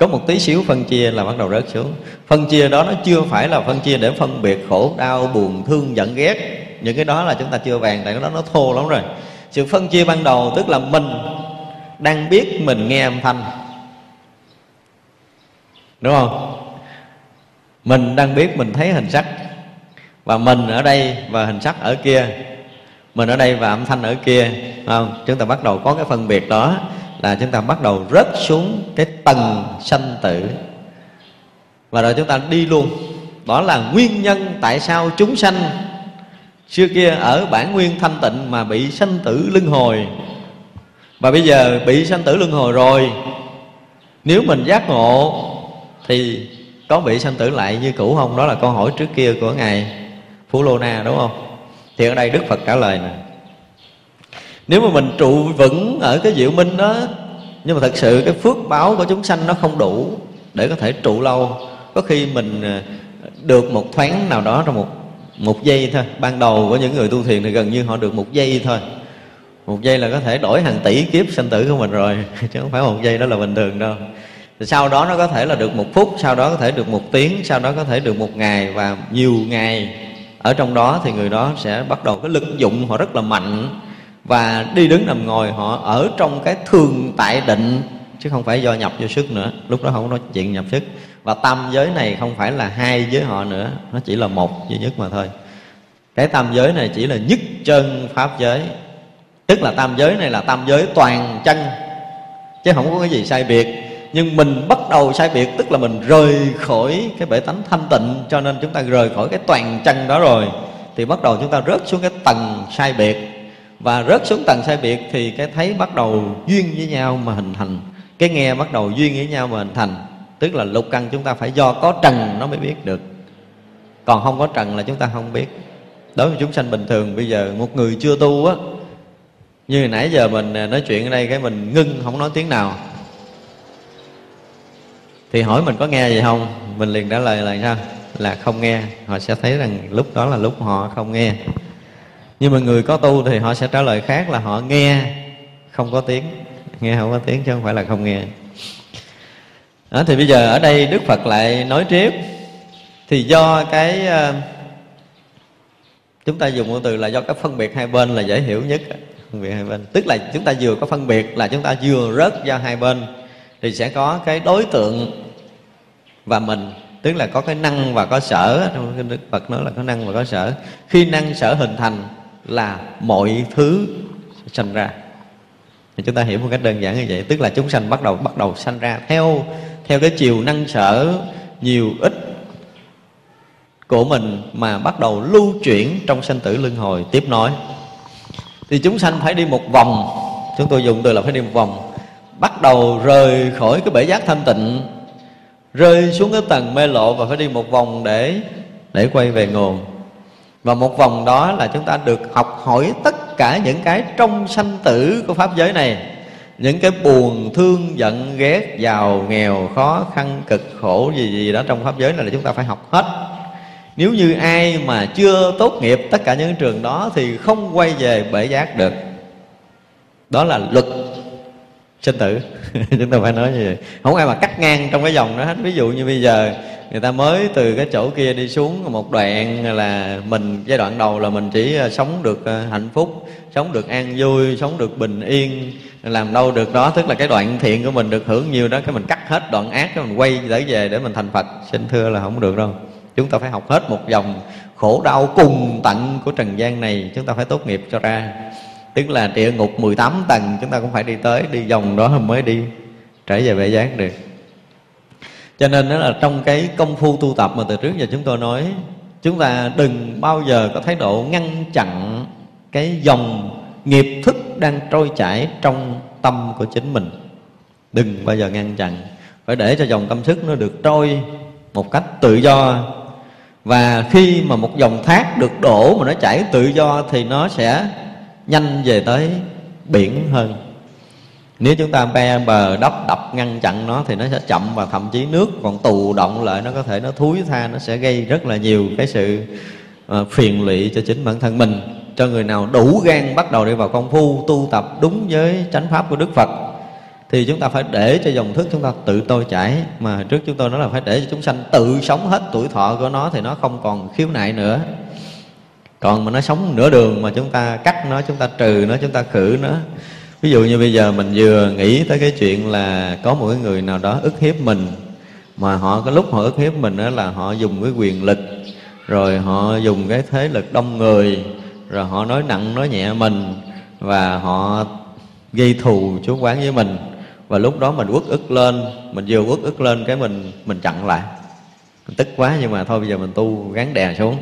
có một tí xíu phân chia là bắt đầu rớt xuống. Phân chia đó nó chưa phải là phân chia để phân biệt khổ, đau, buồn, thương, giận, ghét. Những cái đó là chúng ta chưa vàng tại cái đó nó thô lắm rồi. Sự phân chia ban đầu tức là mình đang biết mình nghe âm thanh đúng không? Mình đang biết mình thấy hình sắc. Và mình ở đây và hình sắc ở kia. Mình ở đây và âm thanh ở kia. Không? chúng ta bắt đầu có cái phân biệt đó là chúng ta bắt đầu rớt xuống cái tầng sanh tử. Và rồi chúng ta đi luôn. Đó là nguyên nhân tại sao chúng sanh xưa kia ở bản nguyên thanh tịnh mà bị sanh tử luân hồi. Và bây giờ bị sanh tử luân hồi rồi, nếu mình giác ngộ thì có bị sanh tử lại như cũ không? Đó là câu hỏi trước kia của ngài phú lô na, đúng không? Thì ở đây đức phật trả lời nè. Nếu mà mình trụ vững ở cái diệu minh đó, nhưng mà thật sự cái phước báo của chúng sanh nó không đủ để có thể trụ lâu, có khi mình à, được một thoáng nào đó trong một một giây thôi. Ban đầu của những người tu thiền thì gần như họ được một giây thôi. Một giây là có thể đổi hàng tỷ kiếp sanh tử của mình rồi, (laughs) chứ không phải một giây đó là bình thường đâu thì sau đó nó có thể là được một phút, sau đó có thể được một tiếng, sau đó có thể được một ngày và nhiều ngày. Ở trong đó thì người đó sẽ bắt đầu cái lực dụng họ rất là mạnh và đi đứng nằm ngồi họ ở trong cái thường tại định, chứ không phải do nhập vô sức nữa. Lúc đó không nói chuyện nhập sức. Và tam giới này không phải là hai với họ nữa, nó chỉ là một duy nhất mà thôi. Cái tam giới này chỉ là nhất chân pháp giới. Tức là tam giới này là tam giới toàn chân, chứ không có cái gì sai biệt nhưng mình bắt đầu sai biệt, tức là mình rời khỏi cái bể tánh thanh tịnh, cho nên chúng ta rời khỏi cái toàn chân đó rồi, thì bắt đầu chúng ta rớt xuống cái tầng sai biệt. Và rớt xuống tầng sai biệt thì cái thấy bắt đầu duyên với nhau mà hình thành, cái nghe bắt đầu duyên với nhau mà hình thành. Tức là lục căn chúng ta phải do có trần nó mới biết được. Còn không có trần là chúng ta không biết. Đối với chúng sanh bình thường, bây giờ một người chưa tu á, như nãy giờ mình à, nói chuyện ở đây cái mình ngưng, không nói tiếng nào thì hỏi mình có nghe gì không? Mình liền trả lời là sao? Là không nghe. Họ sẽ thấy rằng lúc đó là lúc họ không nghe. Nhưng mà người có tu thì họ sẽ trả lời khác là họ nghe không có tiếng. Nghe không có tiếng chứ không phải là không nghe. Đó, thì bây giờ ở đây đức phật lại nói tiếp. Thì do cái ờ, chúng ta dùng ngôn từ là do cái phân biệt hai bên là dễ hiểu nhất phân biệt hai bên. Tức là chúng ta vừa có phân biệt là chúng ta vừa rớt ra hai bên thì sẽ có cái đối tượng và mình, tức là có cái năng và có sở. Trong kinh đức phật nói là có năng và có sở. Khi năng sở hình thành là mọi thứ sanh ra. Thì chúng ta hiểu một cách đơn giản như vậy, tức là chúng sanh bắt đầu bắt đầu sanh ra theo theo cái chiều năng sở nhiều ít của mình mà bắt đầu lưu chuyển trong sanh tử luân hồi. Tiếp nối, thì chúng sanh phải đi một vòng. Chúng tôi dùng từ là phải đi một vòng bắt đầu rời khỏi cái bể giác thanh tịnh, rơi xuống cái tầng mê lộ và phải đi một vòng để để quay về nguồn. Và một vòng đó là chúng ta được học hỏi tất cả những cái trong sanh tử của pháp giới này. Những cái buồn, thương, giận, ghét, giàu, nghèo, khó, khăn, cực, khổ, gì gì đó trong pháp giới này là chúng ta phải học hết. Nếu như ai mà chưa tốt nghiệp tất cả những trường đó thì không quay về bể giác được. Đó là luật sinh tử. (laughs) Chúng ta phải nói như vậy. Không ai mà cắt ngang trong cái dòng đó hết. Ví dụ như bây giờ, người ta mới từ cái chỗ kia đi xuống một đoạn là mình, giai đoạn đầu là mình chỉ ờ, sống được ờ, hạnh phúc, sống được an vui, sống được bình yên, làm đâu được đó. Tức là cái đoạn thiện của mình được hưởng nhiều đó, cái mình cắt hết đoạn ác, cái mình quay trở về để mình thành phật. Xin thưa là không được đâu. Chúng ta phải học hết một dòng khổ đau cùng tận của trần gian này. Chúng ta phải tốt nghiệp cho ra tức là địa ngục 18 tầng, chúng ta cũng phải đi tới, đi vòng đó mới đi trở về bể giác được. Cho nên đó là trong cái công phu tu tập mà từ trước giờ chúng tôi nói, chúng ta đừng bao giờ có thái độ ngăn chặn cái dòng nghiệp thức đang trôi chảy trong tâm của chính mình. Đừng bao giờ ngăn chặn, phải để cho dòng tâm sức nó được trôi một cách tự do. Và khi mà một dòng thác được đổ mà nó chảy tự do thì nó sẽ nhanh về tới biển hơn. Nếu chúng ta be bờ đắp đập ngăn chặn nó thì nó sẽ chậm và thậm chí nước còn tù động lại nó có thể nó thúi tha nó sẽ gây rất là nhiều cái sự uh, phiền lụy cho chính bản thân mình. Cho người nào đủ gan bắt đầu đi vào công phu tu tập đúng với chánh pháp của đức phật thì chúng ta phải để cho dòng thức chúng ta tự tôi chảy. Mà trước chúng tôi nói là phải để cho chúng sanh tự sống hết tuổi thọ của nó thì nó không còn khiếu nại nữa còn mà nó sống nửa đường mà chúng ta cắt nó, chúng ta trừ nó, chúng ta khử nó. Ví dụ như bây giờ mình vừa nghĩ tới cái chuyện là có một cái người nào đó ức hiếp mình, mà họ cái lúc họ ức hiếp mình đó là họ dùng cái quyền lực, rồi họ dùng cái thế lực đông người, rồi họ nói nặng, nói nhẹ mình, và họ gây thù chú quán với mình. Và lúc đó mình uất ức lên, mình vừa uất ức lên cái mình mình chặn lại. Mình tức quá nhưng mà thôi, bây giờ mình tu gắn đè xuống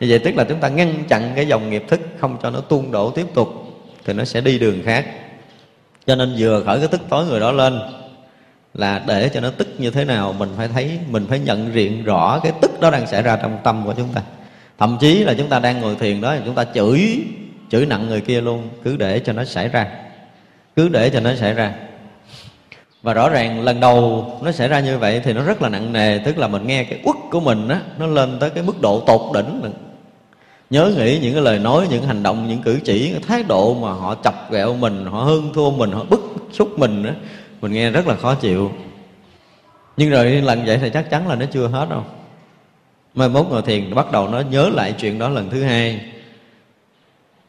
như vậy tức là chúng ta ngăn chặn cái dòng nghiệp thức không cho nó tuôn đổ tiếp tục, thì nó sẽ đi đường khác. Cho nên vừa khởi cái tức tối người đó lên là để cho nó tức như thế nào, mình phải thấy, mình phải nhận diện rõ cái tức đó đang xảy ra trong tâm của chúng ta. Thậm chí là chúng ta đang ngồi thiền đó, chúng ta chửi chửi nặng người kia luôn, cứ để cho nó xảy ra, cứ để cho nó xảy ra. Và rõ ràng lần đầu nó xảy ra như vậy thì nó rất là nặng nề, tức là mình nghe cái uất của mình á, nó lên tới cái mức độ tột đỉnh nhớ nghĩ những cái lời nói, những hành động, những cử chỉ, cái thái độ mà họ chọc ghẹo mình, họ hơn thua mình, họ bức xúc mình á, mình nghe rất là khó chịu. Nhưng rồi lần vậy thì chắc chắn là nó chưa hết đâu. Mai mốt ngồi thiền bắt đầu nó nhớ lại chuyện đó lần thứ hai.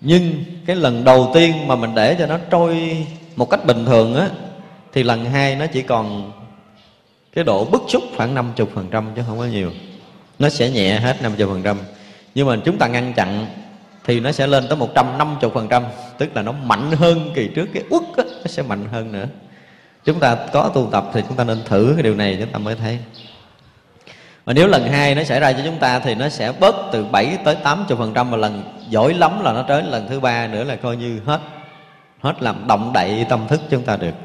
Nhưng cái lần đầu tiên mà mình để cho nó trôi một cách bình thường á, thì lần hai nó chỉ còn cái độ bức xúc khoảng 50% chứ không có nhiều. Nó sẽ nhẹ hết 50% nhưng mà chúng ta ngăn chặn thì nó sẽ lên tới 150% tức là nó mạnh hơn kỳ trước cái uất á, nó sẽ mạnh hơn nữa. Chúng ta có tu tập thì chúng ta nên thử cái điều này chúng ta mới thấy. Mà nếu lần hai nó xảy ra cho chúng ta thì nó sẽ bớt từ 7 tới 80 phần trăm lần giỏi lắm là nó tới lần thứ ba nữa là coi như hết hết làm động đậy tâm thức chúng ta được.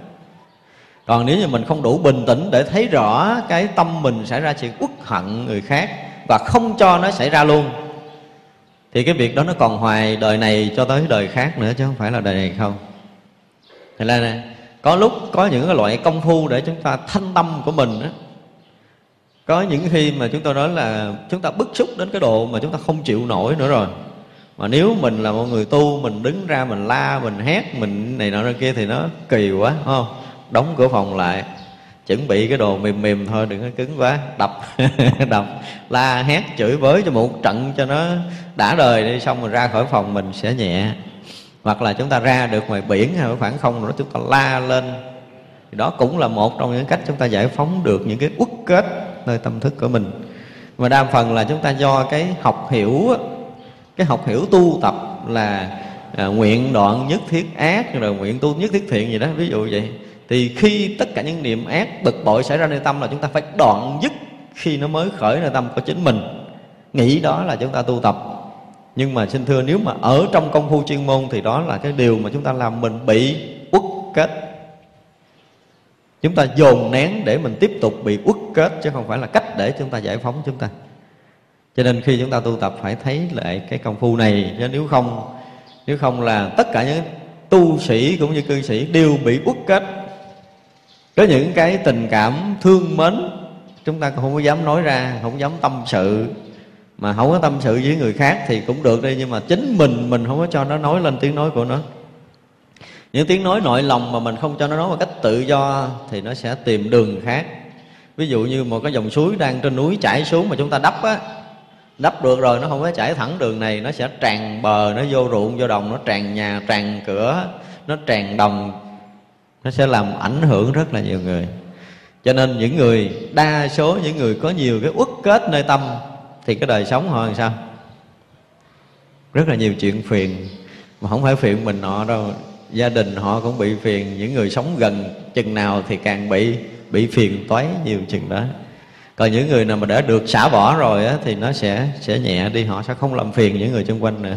Còn nếu như mình không đủ bình tĩnh để thấy rõ cái tâm mình xảy ra chuyện uất hận người khác và không cho nó xảy ra luôn thì cái việc đó nó còn hoài đời này cho tới đời khác nữa chứ không phải là đời này không. Thì là này, có lúc có những cái loại công phu để chúng ta thanh tâm của mình đó. có những khi mà chúng tôi nói là chúng ta bức xúc đến cái độ mà chúng ta không chịu nổi nữa rồi. Mà nếu mình là một người tu mình đứng ra mình la mình hét mình này nọ kia thì nó kỳ quá không? Đóng cửa phòng lại chuẩn bị cái đồ mềm mềm thôi đừng có cứng quá. Đập (laughs) đập. La hét chửi bới cho một trận cho nó đã đời đi xong rồi ra khỏi phòng mình sẽ nhẹ. Hoặc là chúng ta ra được ngoài biển hay ở khoảng không rồi chúng ta la lên. Thì đó cũng là một trong những cách chúng ta giải phóng được những cái uất kết nơi tâm thức của mình. Mà đa phần là chúng ta do cái học hiểu cái học hiểu tu tập là à, nguyện đoạn nhất thiết ác rồi nguyện tu nhất thiết thiện gì đó ví dụ vậy thì khi tất cả những niệm ác, bực bội xảy ra nơi tâm là chúng ta phải đoạn dứt khi nó mới khởi nơi tâm của chính mình. Nghĩ đó là chúng ta tu tập. Nhưng mà xin thưa, nếu mà ở trong công phu chuyên môn thì đó là cái điều mà chúng ta làm mình bị uất kết. Chúng ta dồn nén để mình tiếp tục bị uất kết, chứ không phải là cách để chúng ta giải phóng chúng ta. Cho nên khi chúng ta tu tập phải thấy lại cái công phu này. Chứ nếu không nếu không là tất cả những tu sĩ cũng như cư sĩ đều bị uất kết có những cái tình cảm thương mến, chúng ta không có dám nói ra, không dám tâm sự. Mà không có tâm sự với người khác thì cũng được đi nhưng mà chính mình mình không có cho nó nói lên tiếng nói của nó. Những tiếng nói nội lòng mà mình không cho nó nói một cách tự do thì nó sẽ tìm đường khác. Ví dụ như một cái dòng suối đang trên núi chảy xuống mà chúng ta đắp á, đắp được rồi nó không có chảy thẳng đường này, nó sẽ tràn bờ, nó vô ruộng, vô đồng, nó tràn nhà, tràn cửa, nó tràn đồng nó sẽ làm ảnh hưởng rất là nhiều người. Cho nên những người đa số những người có nhiều cái uất kết nơi tâm thì cái đời sống họ làm sao? Rất là nhiều chuyện phiền. Mà không phải phiền mình họ đâu. Gia đình họ cũng bị phiền. Những người sống gần chừng nào thì càng bị bị phiền toái nhiều chừng đó. Còn những người nào mà đã được xả bỏ rồi á, thì nó sẽ sẽ nhẹ đi. Họ sẽ không làm phiền những người xung quanh nữa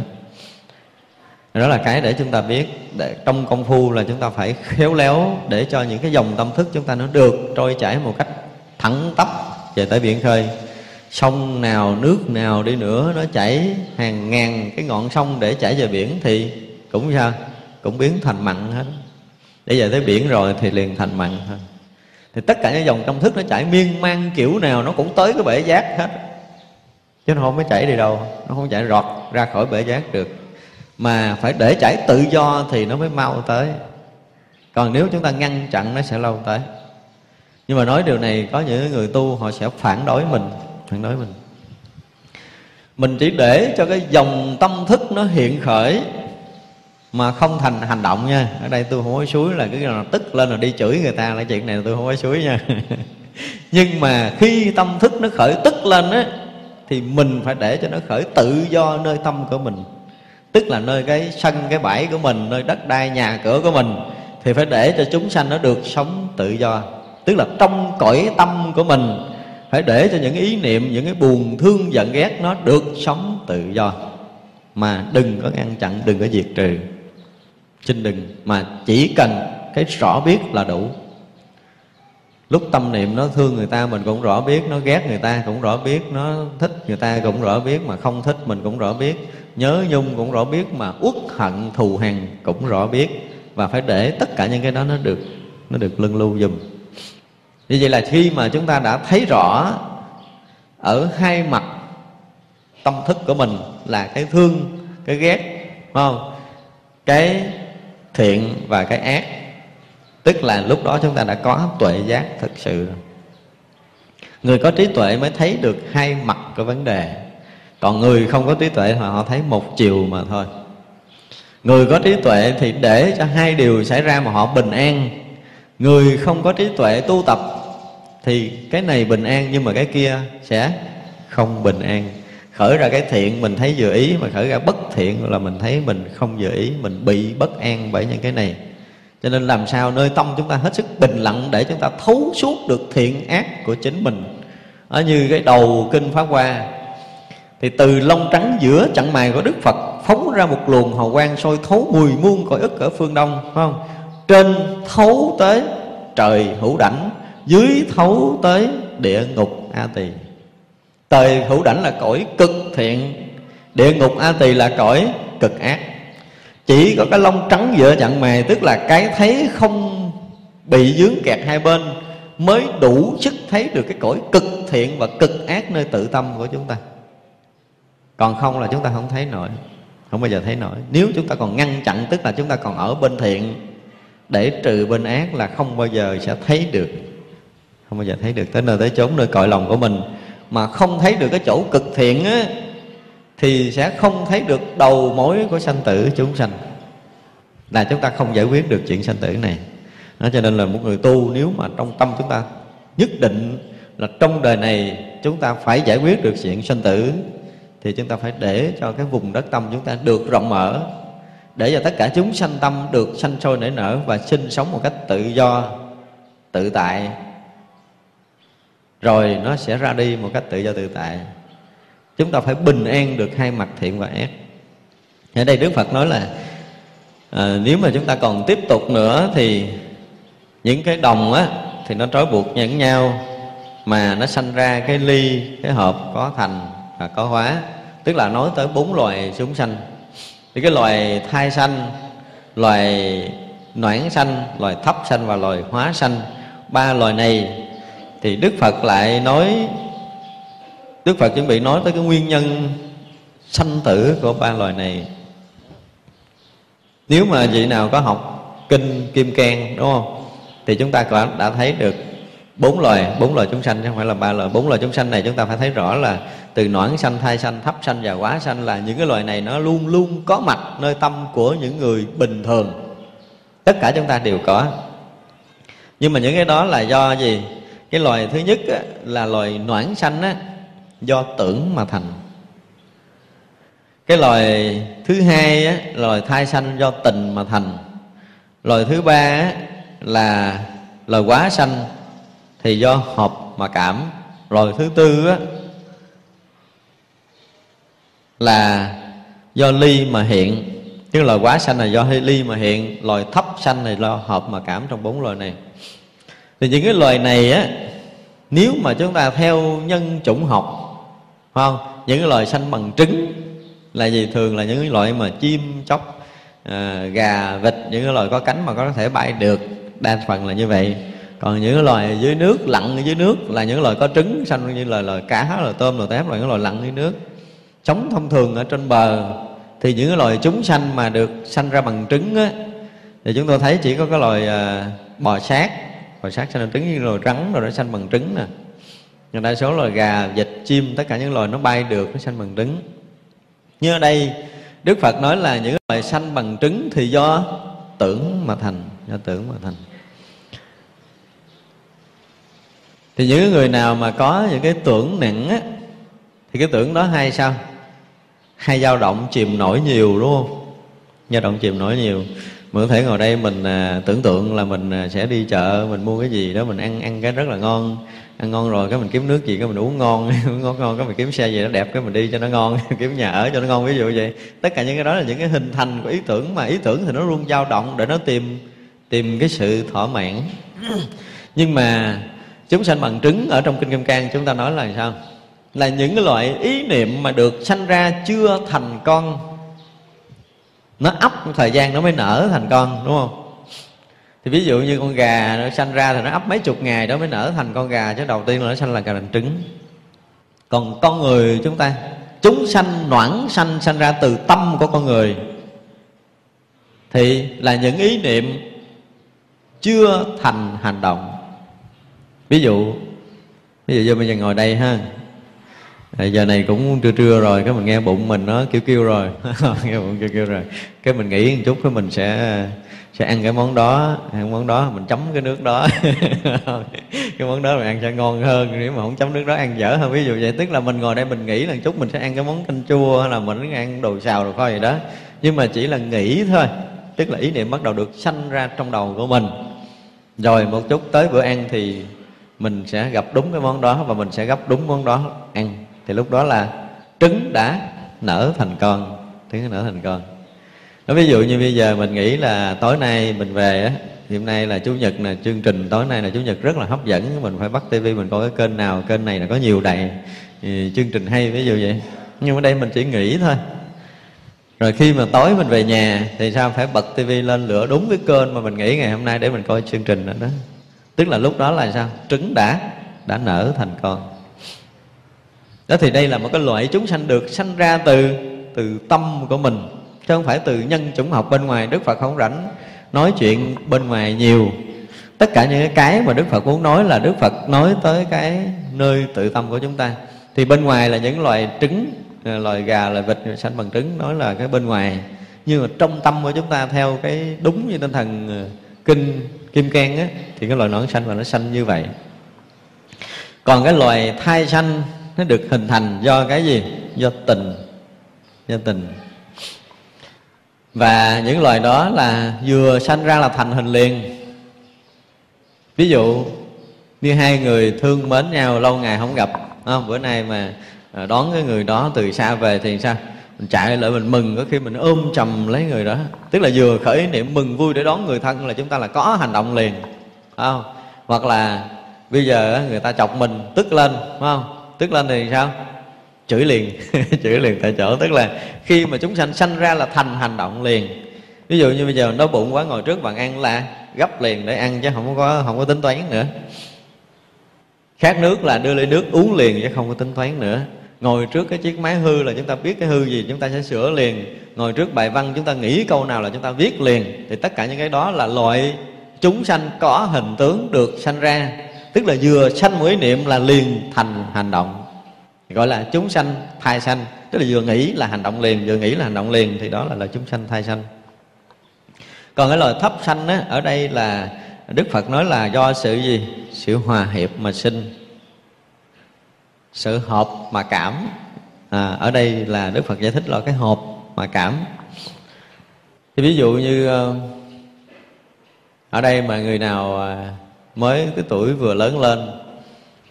đó là cái để chúng ta biết để trong công phu là chúng ta phải khéo léo để cho những cái dòng tâm thức chúng ta nó được trôi chảy một cách thẳng tắp về tới biển khơi. Sông nào, nước nào đi nữa, nó chảy hàng ngàn cái ngọn sông để chảy về biển thì cũng sao? Cũng biến thành mặn hết. Để về tới biển rồi thì liền thành mặn thôi thì tất cả những dòng tâm thức nó chảy miên man kiểu nào nó cũng tới cái bể giác hết. Chứ nó không có chảy đi đâu, nó không chảy rọt ra khỏi bể giác được mà phải để chảy tự do thì nó mới mau tới. Còn nếu chúng ta ngăn chặn, nó sẽ lâu tới. Nhưng mà nói điều này, có những người tu họ sẽ phản đối mình, phản đối mình. Mình chỉ để cho cái dòng tâm thức nó hiện khởi mà không thành hành động nha. Ở đây tôi không có suối là cái nào tức lên rồi đi chửi người ta là chuyện này tôi không có suối nha. (laughs) Nhưng mà khi tâm thức nó khởi tức lên á, thì mình phải để cho nó khởi tự do nơi tâm của mình tức là nơi cái sân, cái bãi của mình, nơi đất đai, nhà cửa của mình, thì phải để cho chúng sanh nó được sống tự do. Tức là trong cõi tâm của mình, phải để cho những ý niệm, những cái buồn, thương, giận, ghét nó được sống tự do. Mà đừng có ngăn chặn, đừng có diệt trừ. Xin đừng, mà chỉ cần cái rõ biết là đủ. Lúc tâm niệm nó thương người ta, mình cũng rõ biết, nó ghét người ta, cũng rõ biết, nó thích người ta, cũng rõ biết, mà không thích, mình cũng rõ biết nhớ nhung cũng rõ biết mà, uất hận thù hằn cũng rõ biết. Và phải để tất cả những cái đó nó được nó được lưng lưu dùm. Như vậy là khi mà chúng ta đã thấy rõ ở hai mặt tâm thức của mình là cái thương, cái ghét, phải không? Cái thiện và cái ác. Tức là lúc đó chúng ta đã có tuệ giác thực sự. Người có trí tuệ mới thấy được hai mặt của vấn đề còn người không có trí tuệ thì họ thấy một chiều mà thôi. Người có trí tuệ thì để cho hai điều xảy ra mà họ bình an. Người không có trí tuệ tu tập thì cái này bình an, nhưng mà cái kia sẽ không bình an. Khởi ra cái thiện, mình thấy vừa ý, mà khởi ra bất thiện là mình thấy mình không vừa ý, mình bị bất an bởi những cái này. Cho nên làm sao nơi tâm chúng ta hết sức bình lặng để chúng ta thấu suốt được thiện ác của chính mình. Ở như cái đầu kinh pháp hoa thì từ lông trắng giữa chặng mày của đức phật phóng ra một luồng hào quang sôi thấu mùi muôn cõi ức ở phương đông, phải không? Trên thấu tới trời hữu đảnh, dưới thấu tới địa ngục a tỳ. Trời hữu đảnh là cõi cực thiện, Địa ngục A Tỳ là cõi cực ác. Chỉ có cái lông trắng giữa chặn mày Tức là cái thấy không bị dướng kẹt hai bên, Mới đủ sức thấy được cái cõi cực thiện và cực ác nơi tự tâm của chúng ta. Còn không là chúng ta không thấy nổi. Không bao giờ thấy nổi. Nếu chúng ta còn ngăn chặn tức là chúng ta còn ở bên thiện Để trừ bên ác là không bao giờ sẽ thấy được. Không bao giờ thấy được. Tới nơi tới chốn nơi cõi lòng của mình. Mà không thấy được cái chỗ cực thiện á thì sẽ không thấy được đầu mối của sanh tử chúng sanh. Là chúng ta không giải quyết được chuyện sanh tử này. Đó, cho nên là một người tu nếu mà trong tâm chúng ta nhất định là trong đời này chúng ta phải giải quyết được chuyện sanh tử thì chúng ta phải để cho cái vùng đất tâm chúng ta được rộng mở để cho tất cả chúng sanh tâm được sanh sôi nảy nở và sinh sống một cách tự do tự tại. Rồi nó sẽ ra đi một cách tự do tự tại. Chúng ta phải bình an được hai mặt thiện và ác. Ở đây đức phật nói là à, nếu mà chúng ta còn tiếp tục nữa thì những cái đồng á thì nó trói buộc nhẫn nhau mà nó sanh ra cái ly cái hộp có thành à, có hóa. Tức là nói tới bốn loài chúng sanh. Thì cái loài thai sanh loài noãn sanh loài thấp sanh và loài hóa sanh ba loài này thì đức phật lại nói đức phật chuẩn bị nói tới cái nguyên nhân sanh tử của ba loài này. Nếu mà vị nào có học kinh kim cang đúng không? Thì chúng ta đã, đã thấy được bốn loài bốn loài chúng sanh chứ không phải là ba loài. Bốn loài chúng sanh này chúng ta phải thấy rõ là từ noãn sanh thai sanh thấp sanh và quá sanh là những cái loài này nó luôn luôn có mặt nơi tâm của những người bình thường. Tất cả chúng ta đều có. Nhưng mà những cái đó là do gì? Cái loài thứ nhất á, là loài noãn sanh á, do tưởng mà thành. Cái loài thứ hai á, là loài thai sanh do tình mà thành. Loài thứ ba á, là loài quá sanh thì do hợp mà cảm. Loài thứ tư á, là do ly mà hiện. Tức là loài quá sanh là do ly mà hiện loài thấp sanh này do hợp mà cảm trong bốn loài này. Thì những cái loài này á nếu mà chúng ta theo nhân chủng học không? Những cái loài sanh bằng trứng là gì? Thường là những cái loại mà chim chóc à, gà vịt những cái loài có cánh mà có thể bay được. Đa phần là như vậy. Còn những cái loài dưới nước lặn dưới nước là những loài có trứng sanh như là loài cá loài tôm loài tép là những loài lặn dưới nước sống thông thường ở trên bờ thì những cái loài chúng sanh mà được sanh ra bằng trứng á thì chúng tôi thấy chỉ có cái loài à, bò sát. Bò sát sanh bằng trứng như loài rắn rồi nó sanh bằng trứng nè. Nhưng đa số loài gà vịt chim tất cả những loài nó bay được nó sanh bằng trứng. Như ở đây đức phật nói là những loài sanh bằng trứng thì do tưởng mà thành do tưởng mà thành. Thì những người nào mà có những cái tưởng nặng á thì cái tưởng đó hay sao? Hay dao động chìm nổi nhiều đúng không? Dao động chìm nổi nhiều. Mình có thể ngồi đây mình à, tưởng tượng là mình à, sẽ đi chợ mình mua cái gì đó mình ăn ăn cái rất là ngon. Ăn ngon rồi cái mình kiếm nước gì cái mình uống ngon (laughs) uống ngon ngon cái mình kiếm xe gì nó đẹp cái mình đi cho nó ngon (laughs) kiếm nhà ở cho nó ngon ví dụ vậy. Tất cả những cái đó là những cái hình thành của ý tưởng mà ý tưởng thì nó luôn dao động để nó tìm tìm cái sự thỏa mãn. (coughs) Nhưng mà chúng sanh bằng trứng ở trong kinh kim cang chúng ta nói là sao là những cái loại ý niệm mà được sanh ra chưa thành con. Nó ấp thời gian nó mới nở thành con, đúng không? Thì ví dụ như con gà nó sanh ra thì nó ấp mấy chục ngày đó mới nở thành con gà, chứ đầu tiên là nó sanh là gà đàn trứng. Còn con người chúng ta, chúng sanh, noãn sanh sanh ra từ tâm của con người. Thì là những ý niệm chưa thành hành động. Ví dụ ví dụ như bây giờ ngồi đây ha à, giờ này cũng trưa trưa rồi cái mình nghe bụng mình nó kêu kêu rồi. (laughs) Nghe bụng kêu kêu rồi. Cái mình nghĩ một chút cái mình sẽ sẽ ăn cái món đó. Ăn món đó mình chấm cái nước đó. (laughs) Cái món đó mình ăn sẽ ngon hơn. Nếu mà không chấm nước đó ăn dở hơn. Ví dụ vậy tức là mình ngồi đây mình nghĩ là chút mình sẽ ăn cái món canh chua hay là mình ăn đồ xào đồ kho gì đó. Nhưng mà chỉ là nghĩ thôi. Tức là ý niệm bắt đầu được sanh ra trong đầu của mình. Rồi một chút tới bữa ăn thì mình sẽ gặp đúng cái món đó và mình sẽ gấp đúng món đó ăn thì lúc đó là trứng đã nở thành con. Trứng nở thành con. Nó ví dụ như bây giờ mình nghĩ là tối nay mình về á hôm nay là chủ nhật nè chương trình tối nay là chủ nhật rất là hấp dẫn. Mình phải bắt tivi mình coi cái kênh nào kênh này là có nhiều đầy ừ, chương trình hay ví dụ vậy. Nhưng ở đây mình chỉ nghĩ thôi. Rồi khi mà tối mình về nhà thì sao phải bật tivi lên lửa đúng cái kênh mà mình nghĩ ngày hôm nay để mình coi chương trình đó, đó. Tức là lúc đó là sao? Trứng đã đã nở thành con đó thì đây là một cái loại chúng sanh được sanh ra từ từ tâm của mình, chứ không phải từ nhân chủng học bên ngoài đức phật không rảnh nói chuyện bên ngoài nhiều. Tất cả những cái mà đức phật muốn nói là đức phật nói tới cái nơi tự tâm của chúng ta. Thì bên ngoài là những loài trứng à, loài gà, loài vịt sanh bằng trứng, nói là cái bên ngoài. Nhưng mà trong tâm của chúng ta theo cái đúng như tinh thần à, kinh, kim cang á, thì cái loài nó sanh và nó sanh như vậy. Còn cái loài thai sanh nó được hình thành do cái gì? Do tình. Do tình. Và những loài đó là vừa sanh ra là thành hình liền. Ví dụ như hai người thương mến nhau lâu ngày không gặp. Không? bữa nay mà à, đón cái người đó từ xa về thì sao? Mình chạy lại mình mừng, có khi mình ôm chầm lấy người đó. Tức là vừa khởi niệm mừng vui để đón người thân là chúng ta là có hành động liền. Không? Hoặc là bây giờ người ta chọc mình, tức lên phải không? Tức lên thì sao? Chửi liền (laughs) chửi liền tại chỗ. Tức là khi mà chúng sanh sanh ra là thành hành động liền. Ví dụ như bây giờ đói bụng quá, ngồi trước bạn ăn là gấp liền để ăn chứ không có không có tính toán nữa. Khát nước là đưa ly nước uống liền chứ không có tính toán nữa. Ngồi trước cái chiếc máy hư là chúng ta biết cái hư gì, chúng ta sẽ sửa liền. Ngồi trước bài văn, chúng ta nghĩ câu nào là chúng ta viết liền. Thì tất cả những cái đó là loại chúng sanh có hình tướng được sanh ra tức là vừa sanh một ý niệm là liền thành hành động. Gọi là chúng sanh thai sanh. Tức là vừa nghĩ là hành động liền vừa nghĩ là hành động liền thì đó là là chúng sanh thai sanh. Còn cái lời thấp sanh á, ở đây là đức phật nói là do sự gì? Sự hòa hiệp mà sinh. Sự hợp mà cảm. À, ở đây là đức phật giải thích là cái hợp mà cảm. Thì ví dụ như ờ, ở đây mà người nào à, mới cái tuổi vừa lớn lên,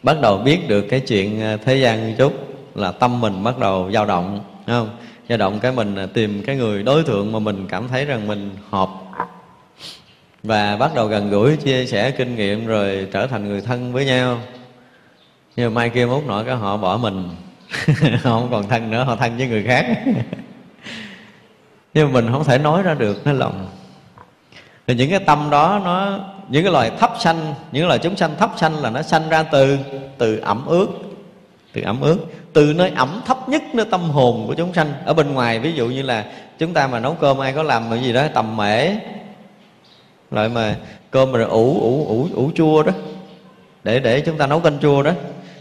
bắt đầu biết được cái chuyện à, thế gian chút là tâm mình bắt đầu dao động không? Dao động cái mình à, tìm cái người đối tượng mà mình cảm thấy rằng mình hợp. Và bắt đầu gần gũi chia sẻ kinh nghiệm rồi trở thành người thân với nhau. Nhưng mà mai kia mốt nọ cái họ bỏ mình họ (laughs) không còn thân nữa, họ thân với người khác. (laughs) Nhưng mà mình không thể nói ra được cái lòng. Thì những cái tâm đó nó những cái loài thấp sanh những loài chúng sanh thấp sanh là nó sanh ra từ từ ẩm ướt, từ ẩm ướt, từ nơi ẩm thấp nhất nơi tâm hồn của chúng sanh. Ở bên ngoài, ví dụ như là chúng ta mà nấu cơm ai có làm cái gì đó, tầm mễ, loại mà cơm mà ủ ủ ủ ủ chua đó, để để chúng ta nấu canh chua đó.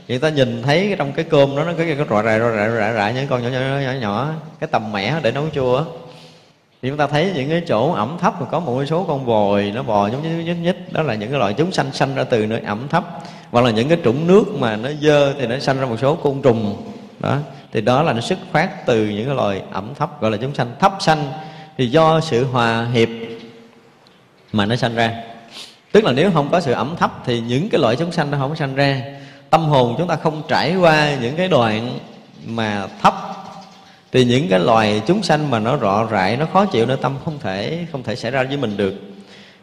Người ta nhìn thấy trong cái cơm đó, nó có cái rọi rải rọi rải rại rại những con nhỏ nhỏ nhỏ nhỏ cái tầm mẻ để nấu chua đó thì chúng ta thấy những cái chỗ ẩm thấp mà có một số con vòi, nó bò giống như nhích nhích, đó là những cái loại chúng sanh sanh ra từ nơi ẩm thấp. Hoặc là những cái trũng nước mà nó dơ thì nó sanh ra một số côn trùng. Đó, thì đó là nó xuất phát từ những cái loài ẩm thấp, gọi là chúng sanh thấp sanh thì do sự hòa hiệp mà nó sanh ra. Tức là nếu không có sự ẩm thấp thì những cái loại chúng sanh nó không sanh ra. Tâm hồn chúng ta không trải qua những cái đoạn mà thấp thì những cái loài chúng sanh mà nó rọ rại nó khó chịu, nó tâm không thể không thể xảy ra với mình được.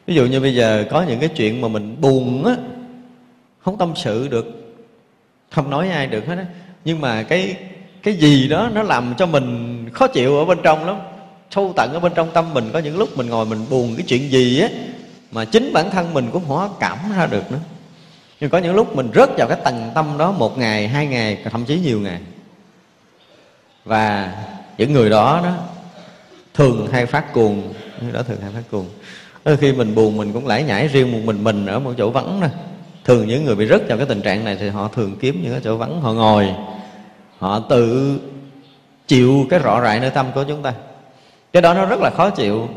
Ví dụ như bây giờ có những cái chuyện mà mình buồn á, không tâm sự được, không nói ai được hết á. Nhưng mà cái cái gì đó nó làm cho mình khó chịu ở bên trong lắm. Sâu tận ở bên trong tâm mình, có những lúc mình ngồi mình buồn cái chuyện gì á, mà chính bản thân mình cũng không cảm ra được nữa. Nhưng có những lúc mình rớt vào cái tầng tâm đó một ngày, hai ngày, thậm chí nhiều ngày và những người đó đó thường hay phát cuồng. Người đó thường hay phát cuồng. Đôi khi mình buồn mình cũng lải nhải riêng một mình mình ở một chỗ vắng nè thường những người bị rớt vào cái tình trạng này thì họ thường kiếm những cái chỗ vắng. Họ ngồi, họ tự chịu cái rõ rại nơi tâm của chúng ta. Cái đó nó rất là khó chịu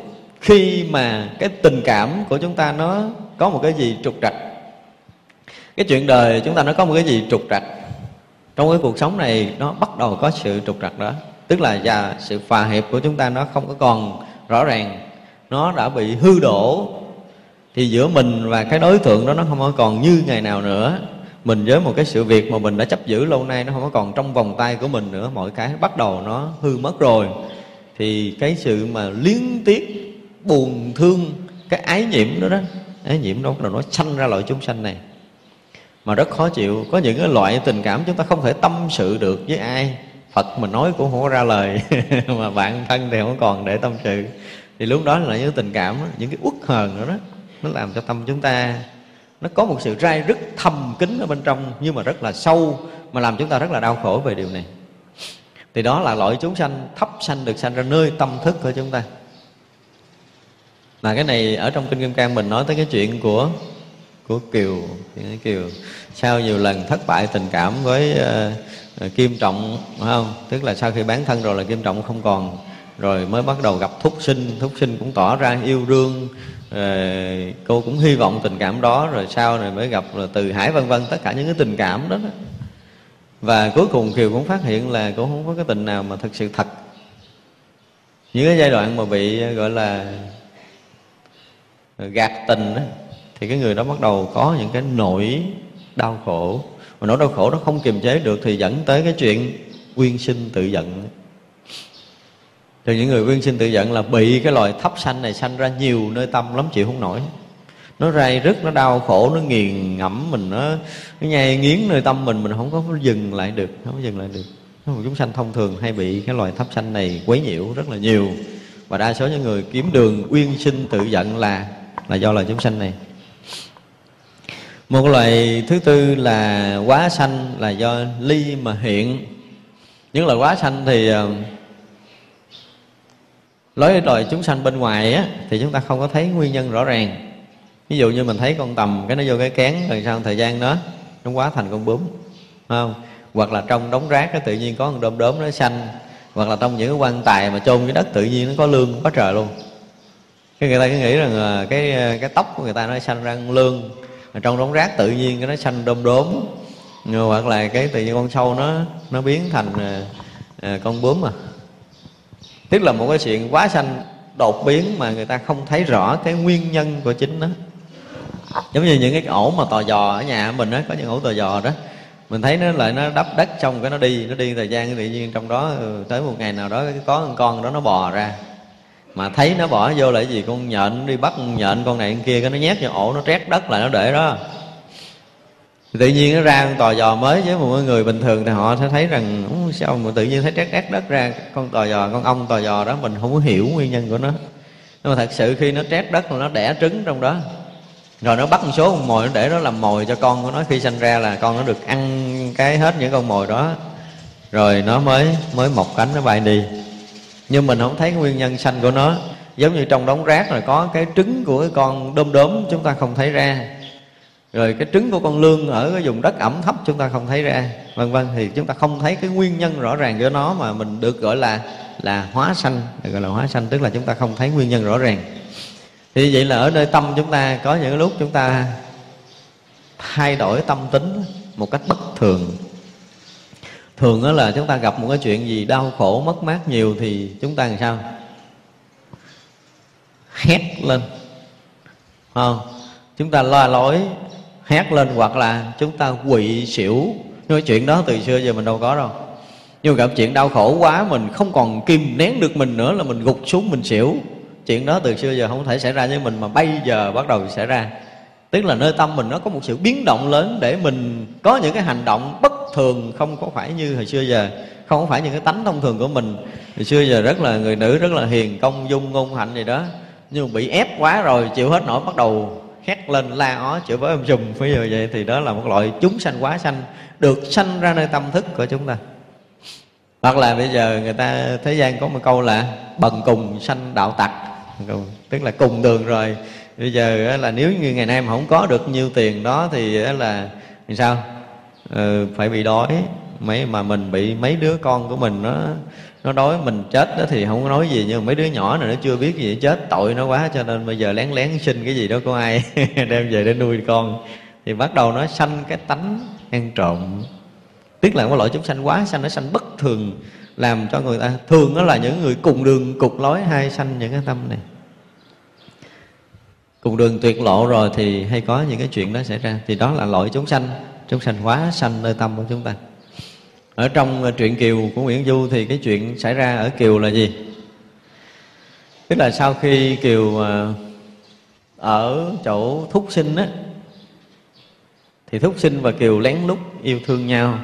khi mà cái tình cảm của chúng ta nó có một cái gì trục trặc. Cái chuyện đời chúng ta nó có một cái gì trục trặc trong cái cuộc sống này, nó bắt đầu có sự trục trặc đó. Tức là, và sự phà hiệp của chúng ta nó không có còn rõ ràng. Nó đã bị hư đổ. Thì giữa mình và cái đối tượng đó, nó không có còn như ngày nào nữa. Mình với một cái sự việc mà mình đã chấp giữ lâu nay, nó không có còn trong vòng tay của mình nữa. Mọi cái bắt đầu nó hư mất rồi. Thì cái sự mà liên tiếc, buồn thương, cái ái nhiễm đó đó, ái nhiễm đó bắt đầu nó sanh ra loại chúng sanh này mà rất khó chịu. Có những cái loại tình cảm chúng ta không thể tâm sự được với ai. Phật mà nói cũng không có ra lời. (laughs) Mà bạn thân thì không còn để tâm sự. Thì lúc đó là những tình cảm những cái uất hờn nữa đó, nó làm cho tâm chúng ta, nó có một sự rai rất thầm kín ở bên trong, nhưng mà rất là sâu, mà làm chúng ta rất là đau khổ về điều này. Thì đó là loại chúng sanh, thấp sanh, được sanh ra nơi tâm thức của chúng ta. Mà cái này ở trong kinh kim cang mình nói tới cái chuyện của của kiều. Kiều sau nhiều lần thất bại tình cảm với uh, kim trọng phải không? Tức là sau khi bán thân rồi là kim trọng không còn. Rồi mới bắt đầu gặp thúc sinh. Thúc sinh cũng tỏ ra yêu đương. Rồi cô cũng hy vọng tình cảm đó. Rồi sau này mới gặp là từ hải vân vân tất cả những cái tình cảm đó, đó. Và cuối cùng kiều cũng phát hiện là cũng không có cái tình nào mà thật sự thật. Những cái giai đoạn mà bị gọi là gạt tình đó, thì cái người đó bắt đầu có những cái nỗi đau khổ. Và nỗi đau khổ nó không kiềm chế được thì dẫn tới cái chuyện quyên sinh tự giận. Thì những người quyên sinh tự giận là bị cái loài thấp sanh này sanh ra nhiều nơi tâm lắm chịu không nổi. Nó rai rứt nó đau khổ nó nghiền ngẫm mình nó, nó nhai nghiến nơi tâm mình mình không có dừng lại được không có dừng lại được. Một chúng sanh thông thường hay bị cái loài thấp sanh này quấy nhiễu rất là nhiều. Và đa số những người kiếm đường uyên sinh tự giận là là do loài chúng sanh này một loại thứ tư là quá sanh, là do ly mà hiện. Những loại quá sanh thì ờ, lối đòi chúng sanh bên ngoài á, thì chúng ta không có thấy nguyên nhân rõ ràng. Ví dụ như mình thấy con tầm, cái nó vô cái kén, rồi sau thời gian đó, nó quá thành con bướm không? Hoặc là trong đống rác cái tự nhiên có con đom đốm nó xanh hoặc là trong những cái quan tài mà chôn cái đất, tự nhiên nó có lương, có trời luôn. Cái người ta cứ nghĩ rằng ờ, cái ờ, cái tóc của người ta nó xanh ra lương trong đống rác tự nhiên cái nó xanh đom đốm ờ, hoặc là cái tự nhiên con sâu nó nó biến thành à, à, con bướm mà tức là một cái chuyện quá xanh đột biến mà người ta không thấy rõ cái nguyên nhân của chính nó. Giống như những cái ổ mà tò giò ở nhà mình á có những ổ tò giò đó. Mình thấy nó lại nó đắp đất xong cái nó đi nó đi thời gian tự nhiên trong đó ừ, tới một ngày nào đó có con đó nó bò ra mà thấy nó bỏ vô lại gì? Con nhện đi, bắt con nhện, con này con kia, cái nó nhét vô ổ, nó trét đất lại, nó để đó. Tự nhiên nó ra con tò giò mới với một người bình thường thì họ sẽ thấy rằng sao mà tự nhiên thấy trét trét đất ra? Con tò giò con ong tò giò đó, mình không có hiểu nguyên nhân của nó. Nhưng mà thật sự khi nó trét đất là nó đẻ trứng trong đó. Rồi nó bắt một số con mồi, nó để nó làm mồi cho con của nó. Khi sinh ra là con nó được ăn cái hết những con mồi đó. Rồi nó mới mới mọc cánh, nó bay đi nhưng mình không thấy nguyên nhân sanh của nó. Giống như trong đống rác rồi có cái trứng của cái con đom đóm chúng ta không thấy ra. Rồi cái trứng của con lương ở cái vùng đất ẩm thấp chúng ta không thấy ra, vân vân. Thì chúng ta không thấy cái nguyên nhân rõ ràng của nó mà mình được gọi là là hóa sanh. Gọi là hóa sanh tức là chúng ta không thấy nguyên nhân rõ ràng. Thì vậy là ở nơi tâm chúng ta có những lúc chúng ta thay đổi tâm tính một cách bất thường thường đó là chúng ta gặp một cái chuyện gì đau khổ, mất mát nhiều thì chúng ta làm sao? Hét lên. Không? Chúng ta lo lối, hét lên hoặc là chúng ta quỵ xỉu. Nhưng chuyện đó từ xưa giờ mình đâu có đâu. Nhưng gặp chuyện đau khổ quá, mình không còn kìm nén được mình nữa là mình gục xuống mình xỉu. Chuyện đó từ xưa giờ không thể xảy ra với mình mà bây giờ bắt đầu xảy ra. Tức là nơi tâm mình nó có một sự biến động lớn để mình có những cái hành động bất thường không có phải như hồi xưa giờ, không có phải những cái tánh thông thường của mình. Hồi xưa giờ rất là, người nữ rất là hiền, công dung, ngôn hạnh gì đó, nhưng mà bị ép quá rồi chịu hết nổi, bắt đầu hét lên, la ó, chửi với ông trùm bây giờ vậy thì đó là một loại chúng sanh quá sanh, được sanh ra nơi tâm thức của chúng ta. Hoặc là bây giờ người ta, thế gian có một câu là bần cùng sanh đạo tặc. Tức là cùng đường rồi. Bây giờ là nếu như ngày nay mà không có được nhiêu tiền đó thì là làm sao? Ừ, phải bị đói. Mấy mà mình bị mấy đứa con của mình nó nó đói mình chết đó thì không có nói gì nhưng mà mấy đứa nhỏ này nó chưa biết gì chết tội nó quá cho nên bây giờ lén lén xin cái gì đó của ai (laughs) đem về để nuôi con. Thì bắt đầu nó sanh cái tánh ăn trộm. Tức là có loại chúng sanh quá sanh nó sanh bất thường làm cho người ta thường đó là những người cùng đường cục lối hay sanh những cái tâm này. Cùng đường tuyệt lộ rồi thì hay có những cái chuyện đó xảy ra. Thì đó là loại chúng sanh chúng sanh quá sanh nơi tâm của chúng ta. Ở trong ờ, truyện kiều của nguyễn du thì cái chuyện xảy ra ở kiều là gì? Tức là sau khi kiều ờ, ở chỗ thúc sinh á, thì thúc sinh và kiều lén lút yêu thương nhau.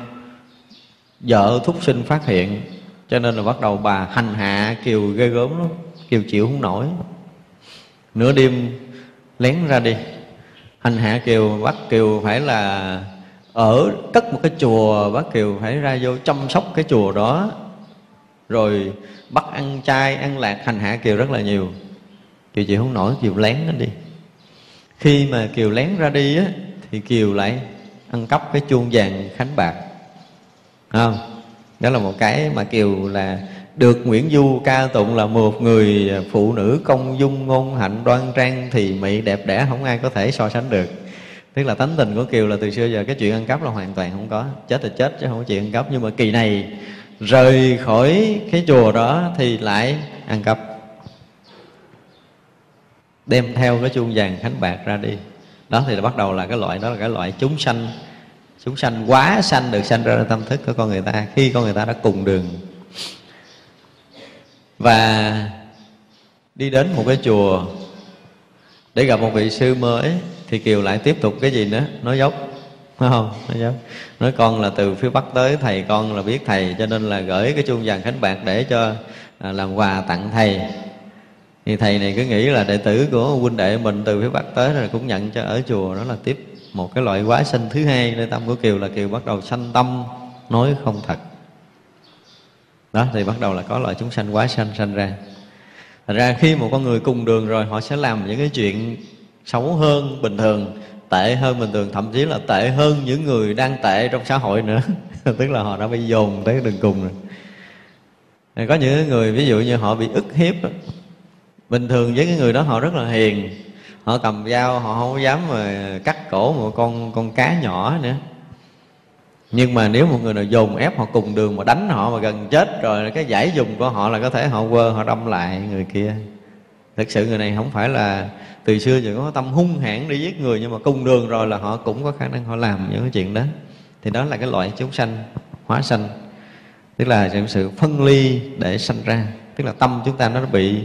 Vợ thúc sinh phát hiện, cho nên là bắt đầu bà hành hạ kiều ghê gớm lắm, kiều chịu không nổi. Nửa đêm lén ra đi, hành hạ kiều, bắt kiều phải là ở cất một cái chùa bác kiều phải ra vô chăm sóc cái chùa đó. Rồi bắt ăn chay, ăn lạc hành hạ kiều rất là nhiều. Kiều chịu không nổi, kiều lén nó đi. Khi mà kiều lén ra đi á, thì kiều lại ăn cắp cái chuông vàng khánh bạc. Không? Đó là một cái mà kiều là được Nguyễn Du ca tụng là một người phụ nữ công dung ngôn hạnh đoan trang, thì mỹ đẹp đẽ, không ai có thể so sánh được tức là tánh tình của kiều là từ xưa giờ cái chuyện ăn cắp là hoàn toàn không có. Chết thì chết chứ không có chuyện ăn cắp. Nhưng mà kỳ này rời khỏi cái chùa đó thì lại ăn cắp. Đem theo cái chuông vàng khánh bạc ra đi. Đó thì bắt đầu là cái loại đó là cái loại chúng sanh. Chúng sanh quá sanh được sanh ra tâm thức của con người ta. Khi con người ta đã cùng đường. Và đi đến một cái chùa để gặp một vị sư mới thì kiều lại tiếp tục cái gì nữa? Nói dốc phải không? Nói dốc. Nói con là từ phía bắc tới thầy con là biết thầy cho nên là gửi cái chuông vàng khánh bạc để cho à, làm quà tặng thầy. Thì thầy này cứ nghĩ là đệ tử của huynh đệ mình từ phía bắc tới rồi cũng nhận cho ở chùa đó là tiếp một cái loại quá sanh thứ hai. Nơi tâm của kiều là kiều bắt đầu sanh tâm nói không thật. Đó thì bắt đầu là có loại chúng sanh quá sanh sanh ra. Thật ra khi một con người cùng đường rồi họ sẽ làm những cái chuyện xấu hơn bình thường, tệ hơn bình thường, thậm chí là tệ hơn những người đang tệ trong xã hội nữa. (laughs) Tức là họ đã bị dồn tới đường cùng rồi. Có những người, ví dụ như họ bị ức hiếp bình thường với cái người đó họ rất là hiền. Họ cầm dao, họ không dám mà cắt cổ một con con cá nhỏ nữa. Nhưng mà nếu một người nào dồn ép họ cùng đường mà đánh họ mà gần chết rồi, cái giải dùng của họ là có thể họ quơ, họ đâm lại người kia thực sự người này không phải là từ xưa giờ có tâm hung hãn đi giết người nhưng mà cùng đường rồi là họ cũng có khả năng họ làm những cái chuyện đó. Thì đó là cái loại chúng sanh hóa sanh. Tức là sự phân ly để sanh ra. Tức là tâm chúng ta nó bị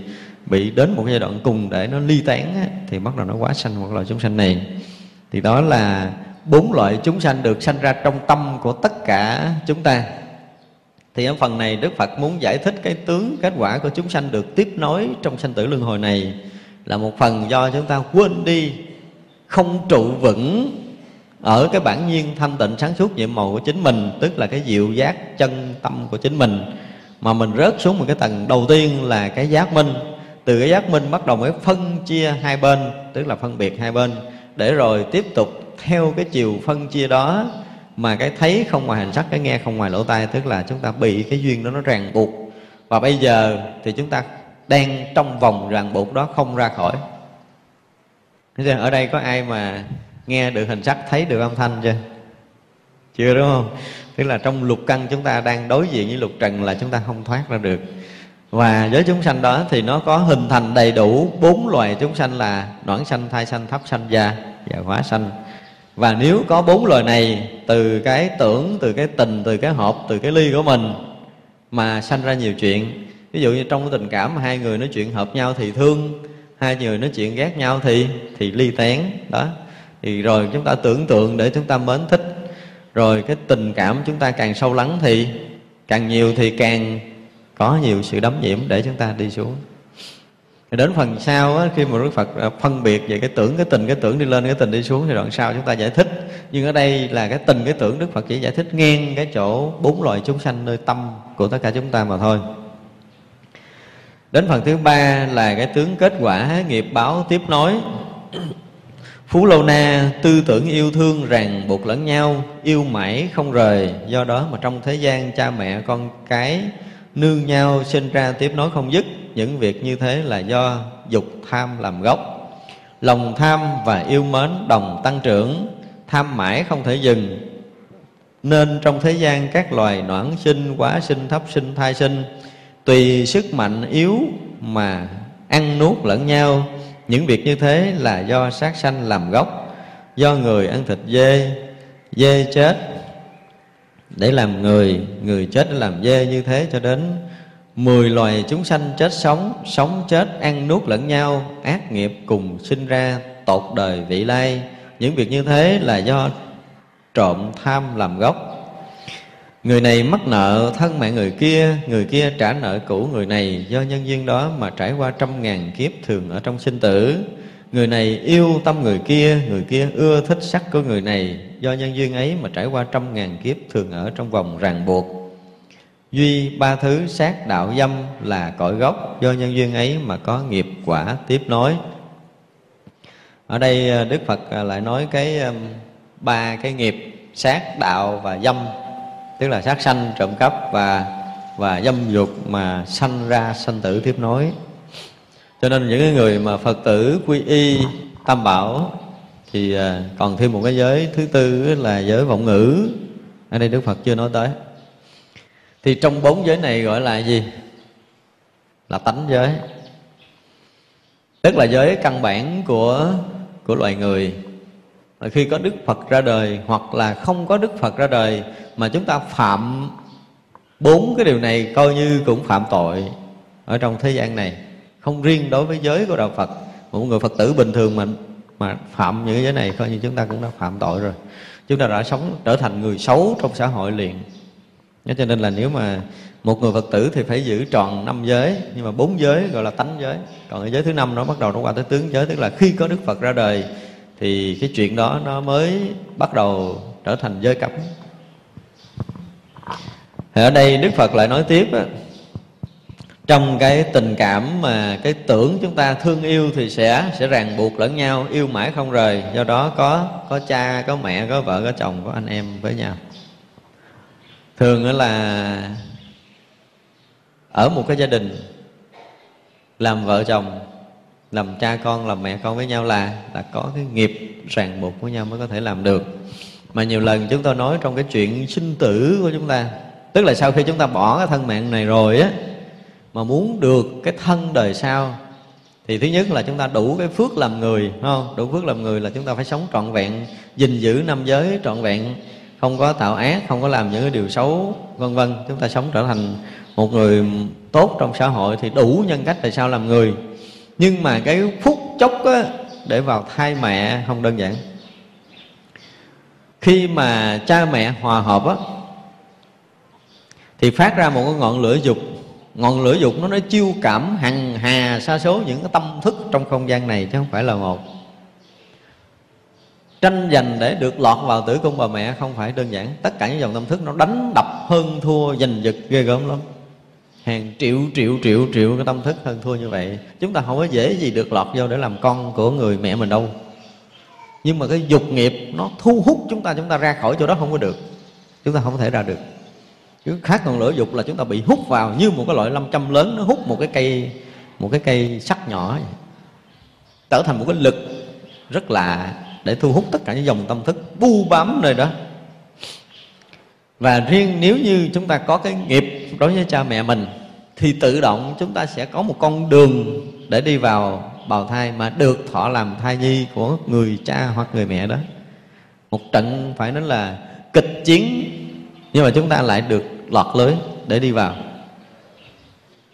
bị đến một giai đoạn cùng để nó ly tán á, thì bắt đầu nó quá sanh một loại chúng sanh này. Thì đó là bốn loại chúng sanh được sanh ra trong tâm của tất cả chúng ta thì ở phần này Đức Phật muốn giải thích cái tướng, kết quả của chúng sanh được tiếp nối trong sanh tử luân hồi này là một phần do chúng ta quên đi không trụ vững ở cái bản nhiên thanh tịnh sáng suốt nhiệm màu của chính mình, tức là cái diệu giác chân tâm của chính mình. Mà mình rớt xuống một cái tầng đầu tiên là cái giác minh. Từ cái giác minh bắt đầu mới phân chia hai bên, tức là phân biệt hai bên, để rồi tiếp tục theo cái chiều phân chia đó mà cái thấy không ngoài hành sắc, cái nghe không ngoài lỗ tai, tức là chúng ta bị cái duyên đó nó ràng buộc. Và bây giờ thì chúng ta đang trong vòng ràng buộc đó không ra khỏi. Ở đây có ai mà nghe được hình sắc, thấy được âm thanh chưa? Chưa đúng không? Tức là trong lục căn chúng ta đang đối diện với lục trần là chúng ta không thoát ra được. Và với chúng sanh đó thì nó có hình thành đầy đủ bốn loài chúng sanh là noãn sanh, thai sanh, thấp sanh da và hóa sanh và nếu có bốn loài này từ cái tưởng, từ cái tình, từ cái hộp, từ cái ly của mình mà sanh ra nhiều chuyện, ví dụ như trong cái tình cảm mà hai người nói chuyện hợp nhau thì thương, hai người nói chuyện ghét nhau thì thì ly tán, đó. Thì rồi chúng ta tưởng tượng để chúng ta mến thích. Rồi cái tình cảm chúng ta càng sâu lắng thì càng nhiều thì càng có nhiều sự đấm nhiễm để chúng ta đi xuống đến phần sau á, khi mà Đức Phật à, phân biệt về cái tưởng cái tình cái tưởng đi lên cái tình đi xuống thì đoạn sau chúng ta giải thích. Nhưng ở đây là cái tình cái tưởng Đức Phật chỉ giải thích ngang cái chỗ bốn loài chúng sanh nơi tâm của tất cả chúng ta mà thôi. Đến phần thứ ba là cái tướng kết quả nghiệp báo tiếp nối. (coughs) Phú Lâu Na tư tưởng yêu thương ràng buộc lẫn nhau Yêu mãi không rời. Do đó mà trong thế gian cha mẹ con cái nương nhau sinh ra tiếp nối không dứt những việc như thế là do dục tham làm gốc. Lòng tham và yêu mến đồng tăng trưởng, tham mãi không thể dừng. Nên trong thế gian các loài noãn sinh, quá sinh, thấp sinh, thai sinh, tùy sức mạnh yếu mà ăn nuốt lẫn nhau, những việc như thế là do sát sanh làm gốc, do người ăn thịt dê dê chết. Để làm người người chết để làm dê như thế cho đến mười loài chúng sanh chết sống sống chết, ăn nuốt lẫn nhau, ác nghiệp cùng sinh ra, tột đời vị lai. Những việc như thế là do trộm tham làm gốc. Người này mắc nợ thân mẹ người kia Người kia trả nợ cũ người này Do nhân duyên đó mà trải qua trăm ngàn kiếp thường ở trong sinh tử. Người này yêu tâm người kia Người kia ưa thích sắc của người này Do nhân duyên ấy mà trải qua trăm ngàn kiếp Thường ở trong vòng ràng buộc. Duy ba thứ sát đạo dâm là cội gốc Do nhân duyên ấy mà có nghiệp quả tiếp nối. Ở đây ờ, đức phật ờ, lại nói cái ba cái nghiệp sát đạo và dâm, tức là sát sanh trộm cắp và và dâm dục mà sanh ra sanh tử tiếp nối. Cho nên những người mà phật tử quy y, tam bảo thì ờ, còn thêm một cái giới thứ tư là giới vọng ngữ. Ở đây đức phật chưa nói tới thì trong bốn giới này gọi là gì? Là tánh giới. Tức là giới căn bản của của loài người. Và khi có đức phật ra đời, hoặc là không có đức phật ra đời, mà chúng ta phạm bốn cái điều này coi như cũng phạm tội ở trong thế gian này. Không riêng đối với giới của đạo phật một người phật tử bình thường mà mà phạm những cái giới này, coi như chúng ta cũng đã phạm tội rồi. Chúng ta đã sống, trở thành người xấu trong xã hội liền cho nên là nếu mà một người phật tử thì phải giữ tròn năm giới nhưng mà bốn giới gọi là tánh giới. Còn cái giới thứ năm nó bắt đầu nó qua tới tướng giới tức là khi có đức phật ra đời thì cái chuyện đó nó mới bắt đầu trở thành giới cấm. Thì ở đây đức phật lại nói tiếp á, trong cái tình cảm mà cái tưởng chúng ta thương yêu thì sẽ sẽ ràng buộc lẫn nhau yêu mãi không rời. Do đó có có cha có mẹ có vợ có chồng có anh em với nhau thường là ở một cái gia đình làm vợ chồng, làm cha con, làm mẹ con với nhau là là có cái nghiệp ràng buộc với nhau mới có thể làm được. Mà nhiều lần chúng tôi nói trong cái chuyện sinh tử của chúng ta, tức là sau khi chúng ta bỏ cái thân mạng này rồi á, mà muốn được cái thân đời sau, thì thứ nhất là chúng ta đủ cái phước làm người không? Đủ phước làm người là chúng ta phải sống trọn vẹn, gìn giữ năm giới trọn vẹn không có tạo ác không có làm những cái điều xấu vân vân. Chúng ta sống trở thành một người tốt trong xã hội thì đủ nhân cách tại sao làm người. Nhưng mà cái phút chốc á, để vào thai mẹ không đơn giản. Khi mà cha mẹ hòa hợp á thì phát ra một cái ngọn lửa dục. Ngọn lửa dục nó nói chiêu cảm hằng hà sa số những cái tâm thức trong không gian này chứ không phải là một tranh giành để được lọt vào tử cung bà mẹ không phải đơn giản. Tất cả những dòng tâm thức nó đánh đập hơn thua, giành giật ghê gớm lắm. Hàng triệu triệu triệu triệu cái tâm thức hơn thua như vậy. Chúng ta không có dễ gì được lọt vô để làm con của người mẹ mình đâu. Nhưng mà cái dục nghiệp nó thu hút chúng ta chúng ta ra khỏi chỗ đó không có được. Chúng ta không thể ra được. Chứ khác còn lửa dục là chúng ta bị hút vào như một cái loại lâm châm lớn, nó hút một cái cây, một cái cây sắt nhỏ vậy. trở thành một cái lực rất lạ để thu hút tất cả những dòng tâm thức bu bám nơi đó. Và riêng nếu như chúng ta có cái nghiệp đối với cha mẹ mình, thì tự động chúng ta sẽ có một con đường để đi vào bào thai mà được thọ làm thai nhi của người cha hoặc người mẹ đó. Một trận phải nói là kịch chiến, nhưng mà chúng ta lại được lọt lưới để đi vào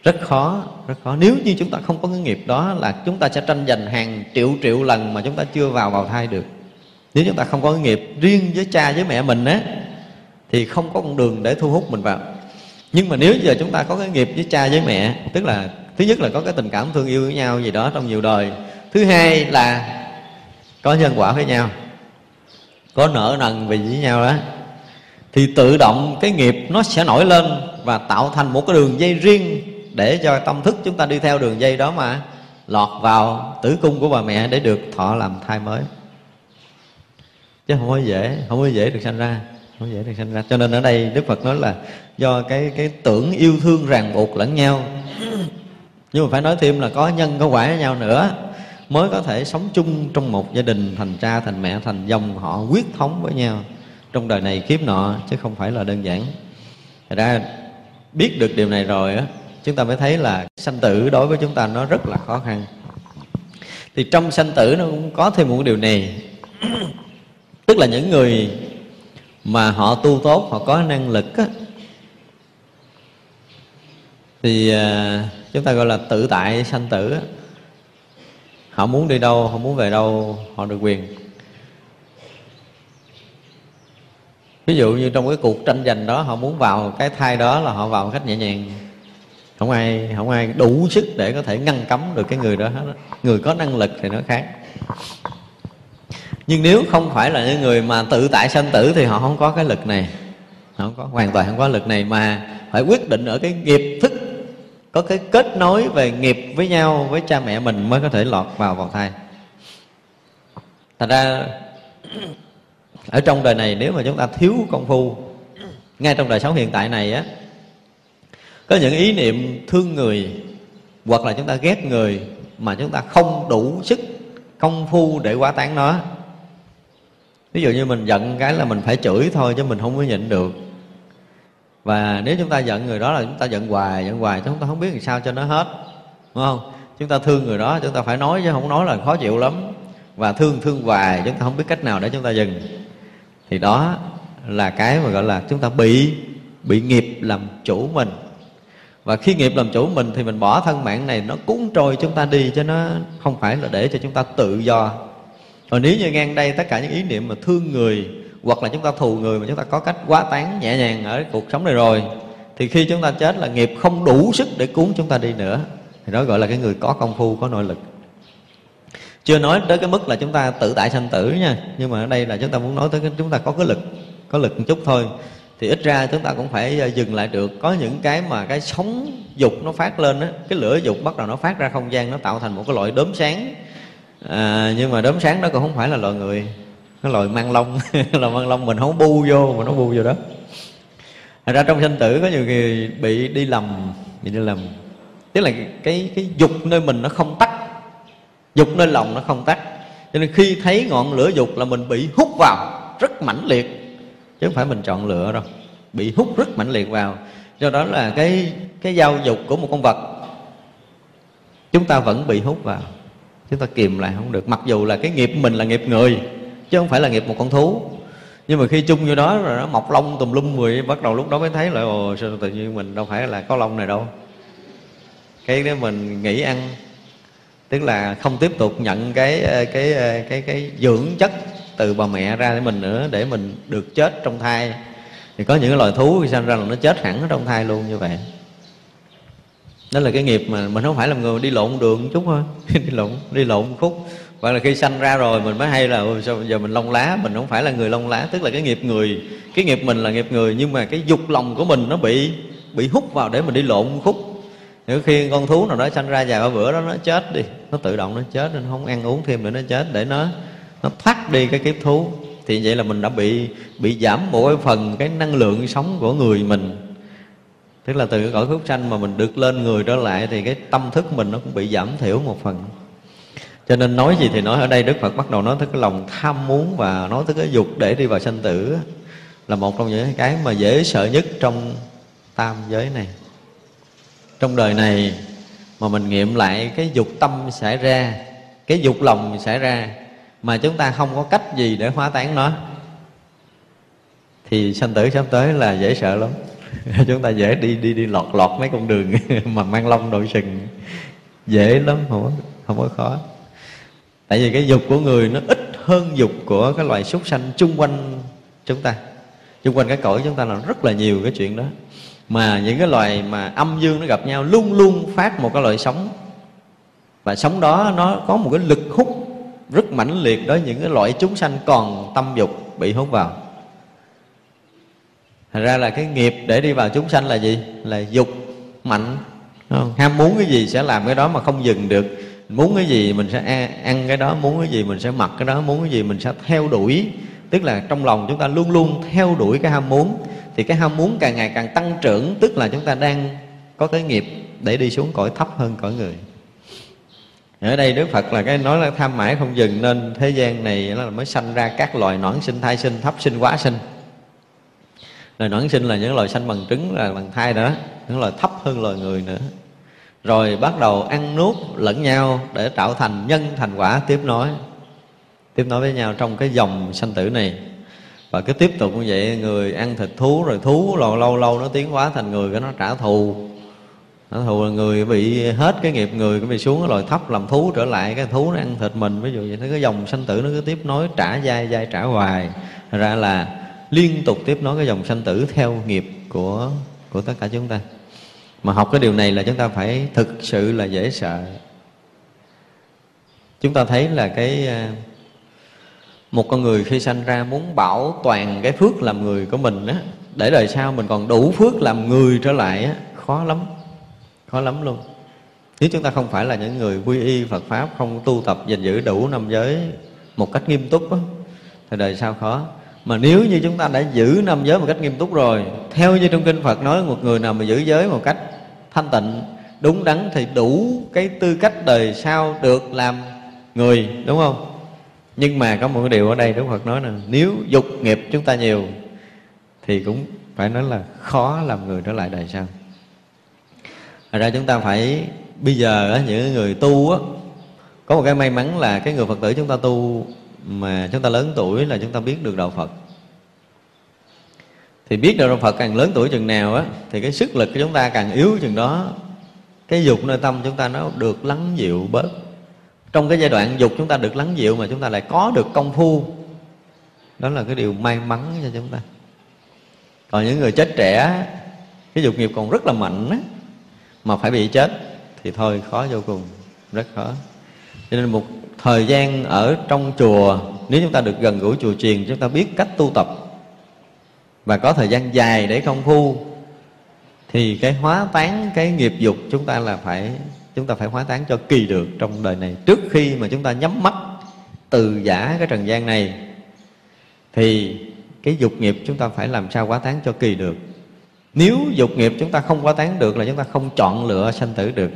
rất khó rất khó. Nếu như chúng ta không có cái nghiệp đó là chúng ta sẽ tranh giành hàng triệu triệu lần mà chúng ta chưa vào vào thai được. Nếu chúng ta không có cái nghiệp riêng với cha, với mẹ mình á, thì không có con đường để thu hút mình vào. Nhưng mà nếu giờ chúng ta có cái nghiệp với cha, với mẹ, tức là thứ nhất là có cái tình cảm thương yêu với nhau gì đó trong nhiều đời. Thứ hai là có nhân quả với nhau, có nợ nần vì với nhau đó, thì tự động cái nghiệp nó sẽ nổi lên và tạo thành một cái đường dây riêng để cho tâm thức chúng ta đi theo đường dây đó mà lọt vào tử cung của bà mẹ để được thọ làm thai mới. Chứ không có dễ, không có dễ được sanh ra, không dễ được sanh ra. Cho nên ở đây đức phật nói là do cái cái tưởng yêu thương ràng buộc lẫn nhau. Nhưng mà phải nói thêm là có nhân, có quả với nhau nữa. Mới có thể sống chung trong một gia đình thành cha, thành mẹ, thành dòng họ quyết thống với nhau trong đời này kiếp nọ, chứ không phải là đơn giản. Thật ra biết được điều này rồi á chúng ta mới thấy là sanh tử đối với chúng ta nó rất là khó khăn. Thì trong sanh tử nó cũng có thêm một điều này. (clears throat) Tức là những người mà họ tu tốt họ có năng lực á, thì à, chúng ta gọi là tự tại sanh tử á. họ muốn đi đâu họ muốn về đâu họ được quyền. Ví dụ như trong cái cuộc tranh giành đó họ muốn vào cái thai đó là họ vào một cách nhẹ nhàng không ai không ai đủ sức để có thể ngăn cấm được cái người đó hết người có năng lực thì nó khác. Nhưng nếu không phải là những người mà tự tại sanh tử thì họ không có cái lực này. Họ không có, hoàn toàn không có lực này mà phải quyết định ở cái nghiệp thức. Có cái kết nối về nghiệp với nhau, với cha mẹ mình mới có thể lọt vào vào thai. Thật ra, ở trong đời này nếu mà chúng ta thiếu công phu, ngay trong đời sống hiện tại này á có những ý niệm thương người hoặc là chúng ta ghét người mà chúng ta không đủ sức, công phu để quá tán nó. Ví dụ như mình giận cái là mình phải chửi thôi chứ mình không có nhịn được. Và nếu chúng ta giận người đó là chúng ta giận hoài giận hoài chúng ta không biết làm sao cho nó hết, đúng không? Chúng ta thương người đó, chúng ta phải nói chứ không nói là khó chịu lắm. Và thương thương hoài, chúng ta không biết cách nào để chúng ta dừng. Thì đó là cái mà gọi là chúng ta bị bị nghiệp làm chủ mình và khi nghiệp làm chủ mình thì mình bỏ thân mạng này, nó cuốn trôi chúng ta đi cho nó không phải là để cho chúng ta tự do. Còn nếu như ngang đây tất cả những ý niệm mà thương người, hoặc là chúng ta thù người mà chúng ta có cách quá tán nhẹ nhàng ở cuộc sống này rồi, thì khi chúng ta chết là nghiệp không đủ sức để cuốn chúng ta đi nữa. Thì đó gọi là cái người có công phu, có nội lực. Chưa nói tới cái mức là chúng ta tự tại sanh tử nha, nhưng mà ở đây là chúng ta muốn nói tới cái, chúng ta có cái lực, có lực một chút thôi thì ít ra chúng ta cũng phải ờ, dừng lại được. Có những cái mà cái sóng dục nó phát lên á cái lửa dục bắt đầu nó phát ra không gian nó tạo thành một cái loại đốm sáng. À, nhưng mà đốm sáng đó cũng không phải là loài người nó loài mang lông (laughs) là mang lông mình không bu vô mà nó bu vô đó. Thật ra trong sanh tử có nhiều người bị đi lầm bị đi lầm. Tức là cái cái dục nơi mình nó không tắt dục nơi lòng nó không tắt. Cho nên khi thấy ngọn lửa dục là mình bị hút vào rất mãnh liệt chứ không phải mình chọn lựa đâu. Bị hút rất mạnh liệt vào. Do đó là cái cái giao dục của một con vật chúng ta vẫn bị hút vào. Chúng ta kìm lại không được. Mặc dù là cái nghiệp mình là nghiệp người chứ không phải là nghiệp một con thú. Nhưng mà khi chung vô đó rồi nó mọc lông tùm lum mười bắt đầu lúc đó mới thấy là ồ sao tự nhiên mình đâu phải là có lông này đâu. Cái đó mình nghỉ ăn tức là không tiếp tục nhận cái cái cái cái, cái dưỡng chất từ bà mẹ ra để mình nữa, để mình được chết trong thai. Thì có những cái loài thú khi sinh ra là nó chết hẳn ở trong thai luôn như vậy. Đó là cái nghiệp mà mình không phải là người đi lộn đường chút thôi, (laughs) đi lộn đi lộn khúc. Hoặc là khi sanh ra rồi mình mới hay là sao giờ mình lông lá? Mình không phải là người lông lá, tức là cái nghiệp người. Cái nghiệp mình là nghiệp người, nhưng mà cái dục lòng của mình nó bị bị hút vào để mình đi lộn khúc. Nếu khi con thú nào đó sanh ra vài ba bữa đó, nó chết đi. Nó tự động nó chết nên không ăn uống thêm nữa, nó chết để nó nó thoát đi cái kiếp thú. Thì vậy là mình đã bị bị giảm một cái phần cái năng lượng sống của người mình. Tức là từ cái cõi phúc sanh mà mình được lên người trở lại thì cái tâm thức mình nó cũng bị giảm thiểu một phần. Cho nên nói gì thì nói. Ở đây đức phật bắt đầu nói tới cái lòng tham muốn và nói tới cái dục để đi vào sanh tử là một trong những cái mà dễ sợ nhất trong tam giới này. Trong đời này mà mình nghiệm lại cái dục tâm xảy ra, cái dục lòng xảy ra mà chúng ta không có cách gì để hóa tán nó. Thì sanh tử sắp tới là dễ sợ lắm. (laughs) Chúng ta dễ đi đi đi lọt lọt mấy con đường (laughs) mà mang lông đội sừng. Dễ lắm không có, không có khó. Tại vì cái dục của người nó ít hơn dục của cái loài súc sanh chung quanh chúng ta. Chung quanh cái cõi chúng ta là rất là nhiều cái chuyện đó. Mà những cái loài mà âm dương nó gặp nhau luôn luôn phát một cái loại sống. Và sống đó nó có một cái lực hút rất mãnh liệt đối những cái loại chúng sanh còn tâm dục bị hút vào. Thật ra là cái nghiệp để đi vào chúng sanh là gì? Là dục mạnh không? Ham muốn cái gì sẽ làm cái đó mà không dừng được. Muốn cái gì mình sẽ ăn cái đó, Muốn cái gì mình sẽ mặc cái đó, Muốn cái gì mình sẽ theo đuổi. Tức là trong lòng chúng ta luôn luôn theo đuổi cái ham muốn. Thì cái ham muốn càng ngày càng tăng trưởng, Tức là chúng ta đang có cái nghiệp Để đi xuống cõi thấp hơn cõi người ở đây Đức Phật là cái nói là tham mãi không dừng, nên thế gian này là mới sanh ra các loài noãn sinh, thai sinh, thấp sinh, quá sinh. Loài noãn sinh là những loài sanh bằng trứng, là bằng thai đó, những loài thấp hơn loài người nữa. Rồi bắt đầu ăn nuốt lẫn nhau để tạo thành nhân thành quả, tiếp nối. Tiếp nối với nhau trong cái dòng sanh tử này. Và cứ tiếp tục như vậy, người ăn thịt thú rồi thú, lâu lâu lâu nó tiến hóa thành người, cái nó trả thù nó thù là người bị hết cái nghiệp, người cũng bị xuống cái loài thấp, làm thú trở lại, cái thú nó ăn thịt mình. Ví dụ vậy cái dòng sanh tử nó cứ tiếp nối, trả dai dai trả hoài. Ra là liên tục tiếp nối cái dòng sanh tử theo nghiệp của của tất cả chúng ta. Mà học cái điều này là chúng ta phải thực sự là dễ sợ. Chúng ta thấy là cái à, một con người khi sanh ra muốn bảo toàn cái phước làm người của mình á, để đời sau mình còn đủ phước làm người trở lại á, khó lắm khó lắm luôn. Nếu chúng ta không phải là những người quy y Phật pháp không tu tập gìn giữ đủ năm giới một cách nghiêm túc đó, thì đời sau khó. Mà nếu như chúng ta đã giữ năm giới một cách nghiêm túc rồi theo như trong kinh Phật nói một người nào mà giữ giới một cách thanh tịnh đúng đắn thì đủ cái tư cách đời sau được làm người đúng không? Nhưng mà có một cái điều ở đây Đức Phật nói là nếu dục nghiệp chúng ta nhiều thì cũng phải nói là khó làm người trở lại đời sau. Thật ra chúng ta phải bây giờ á, những người tu á, có một cái may mắn là cái người Phật tử chúng ta tu mà chúng ta lớn tuổi là chúng ta biết được đạo Phật. Thì biết được đạo Phật càng lớn tuổi chừng nào á thì cái sức lực của chúng ta càng yếu chừng đó. Cái dục nơi tâm chúng ta nó được lắng dịu bớt. Trong cái giai đoạn dục chúng ta được lắng dịu mà chúng ta lại có được công phu đó là cái điều may mắn cho chúng ta. Còn những người chết trẻ cái dục nghiệp còn rất là mạnh á mà phải bị chết thì thôi, khó vô cùng, rất khó. Cho nên một thời gian ở trong chùa, nếu chúng ta được gần gũi chùa chiền, chúng ta biết cách tu tập và có thời gian dài để công phu, thì cái hóa tán cái nghiệp dục chúng ta là phải, chúng ta phải hóa tán cho kỳ được trong đời này. Trước khi mà chúng ta nhắm mắt từ giả cái trần gian này, thì cái dục nghiệp chúng ta phải làm sao hóa tán cho kỳ được nếu dục nghiệp chúng ta không quá tán được là chúng ta không chọn lựa sanh tử được.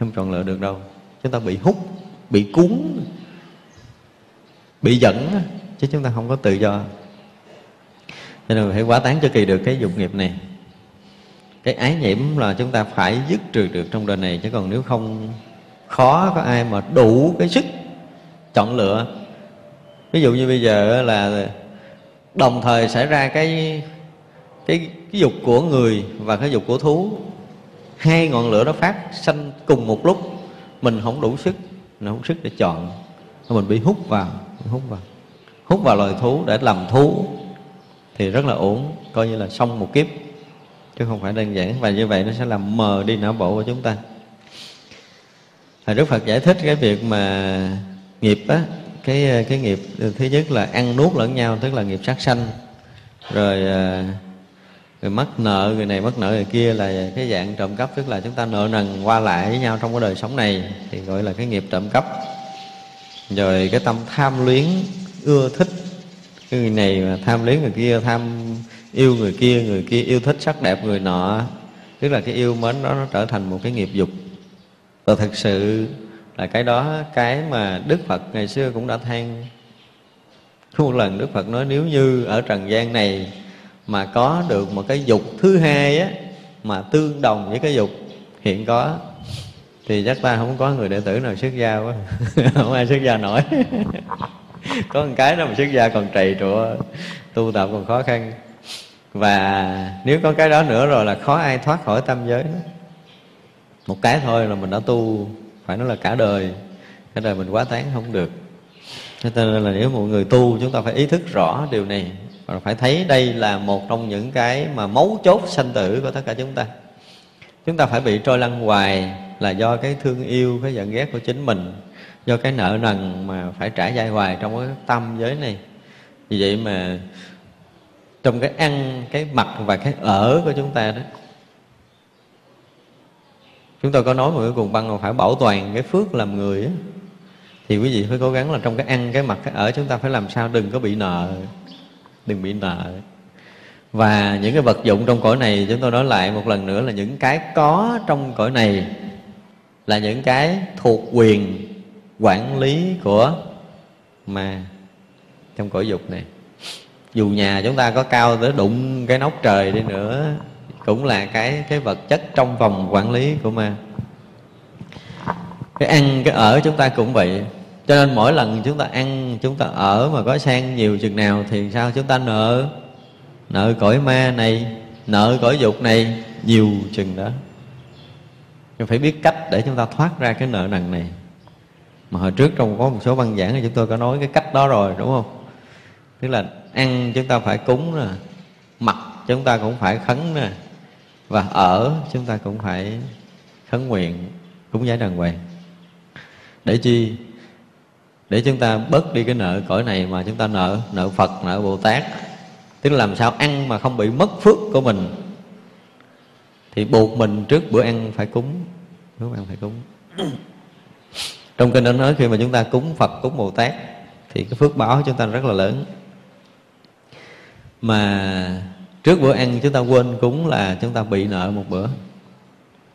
Không chọn lựa được đâu. Chúng ta bị hút, bị cuốn, bị dẫn chứ chúng ta không có tự do. Cho nên phải quá tán cho kỳ được cái dục nghiệp này. Cái ái nhiễm là chúng ta phải dứt trừ được trong đời này, chứ còn nếu không, khó có ai mà đủ cái sức chọn lựa. Ví dụ như bây giờ là đồng thời xảy ra cái cái cái dục của người và cái dục của thú, hai ngọn lửa nó phát sanh cùng một lúc. Mình không đủ sức, mình không sức để chọn. Mình bị hút vào hút vào. Hút vào loài thú để làm thú thì rất là ổn, coi như là xong một kiếp. Chứ không phải đơn giản. Và như vậy nó sẽ làm mờ đi não bộ của chúng ta. Hồi Đức Phật giải thích cái việc mà nghiệp á, cái cái nghiệp thứ nhất là ăn nuốt lẫn nhau, tức là nghiệp sát sanh. Rồi à, rồi người mắc nợ, người này mắc nợ người kia là cái dạng trộm cắp, tức là chúng ta nợ nần qua lại với nhau trong cái đời sống này, thì gọi là cái nghiệp trộm cắp. Rồi cái tâm tham luyến, ưa thích. Cái người này mà tham luyến người kia, tham yêu người kia người kia yêu thích sắc đẹp người nọ, tức là cái yêu mến đó nó trở thành một cái nghiệp dục. Và thực sự là cái đó, cái mà đức phật ngày xưa cũng đã than. Có một lần đức phật nói, nếu như ở trần gian này mà có được một cái dục thứ hai á, mà tương đồng với cái dục hiện có, thì chắc ta không có người đệ tử nào xuất gia quá. (laughs) Không ai xuất gia nổi. (laughs) Có một cái đó mà xuất gia còn trầy trụa, tu tập còn khó khăn. Và nếu có cái đó nữa rồi là khó ai thoát khỏi tam giới. Một cái thôi là mình đã tu, phải nói là cả đời. Cả đời mình quá tán không được. Cho nên là nếu một người tu, chúng ta phải ý thức rõ điều này và phải thấy đây là một trong những cái mà mấu chốt sanh tử của tất cả chúng ta. Chúng ta phải bị trôi lăn hoài là do cái thương yêu, cái giận ghét của chính mình, do cái nợ nần mà phải trả dai hoài trong cái tâm giới này. Vì vậy mà trong cái ăn, cái mặc và cái ở của chúng ta đó, chúng tôi có nói một cái cùng băng là phải bảo toàn cái phước làm người á. Thì quý vị phải cố gắng là trong cái ăn, cái mặc, cái ở chúng ta phải làm sao đừng có bị nợ đừng bị nợ. Và những cái vật dụng trong cõi này, chúng tôi nói lại một lần nữa là những cái có trong cõi này là những cái thuộc quyền quản lý của ma trong cõi dục này. Dù nhà chúng ta có cao tới đụng cái nóc trời đi nữa, cũng là cái cái vật chất trong vòng quản lý của ma. Cái ăn, cái ở chúng ta cũng vậy cho nên mỗi lần chúng ta ăn, chúng ta ở mà có sang nhiều chừng nào thì sao chúng ta nợ? Nợ cõi ma này, nợ cõi dục này, nhiều chừng đó. Nhưng phải biết cách để chúng ta thoát ra cái nợ nần này. Mà hồi trước trong có một số văn giảng thì chúng tôi có nói cái cách đó rồi, đúng không? Tức là ăn chúng ta phải cúng nè, mặc chúng ta cũng phải khấn nè, và ở chúng ta cũng phải khấn nguyện, cúng giải đàng hoàng. Để chi? Để chúng ta bớt đi cái nợ cõi này mà chúng ta nợ nợ phật, nợ bồ tát. Tức là làm sao ăn mà không bị mất phước của mình. Thì buộc mình trước bữa ăn phải cúng. Bữa ăn phải cúng. (clears throat) Trong kinh đó nói khi mà chúng ta cúng phật, cúng bồ tát, thì cái phước báo chúng ta rất là lớn. Mà trước bữa ăn chúng ta quên cúng là chúng ta bị nợ một bữa.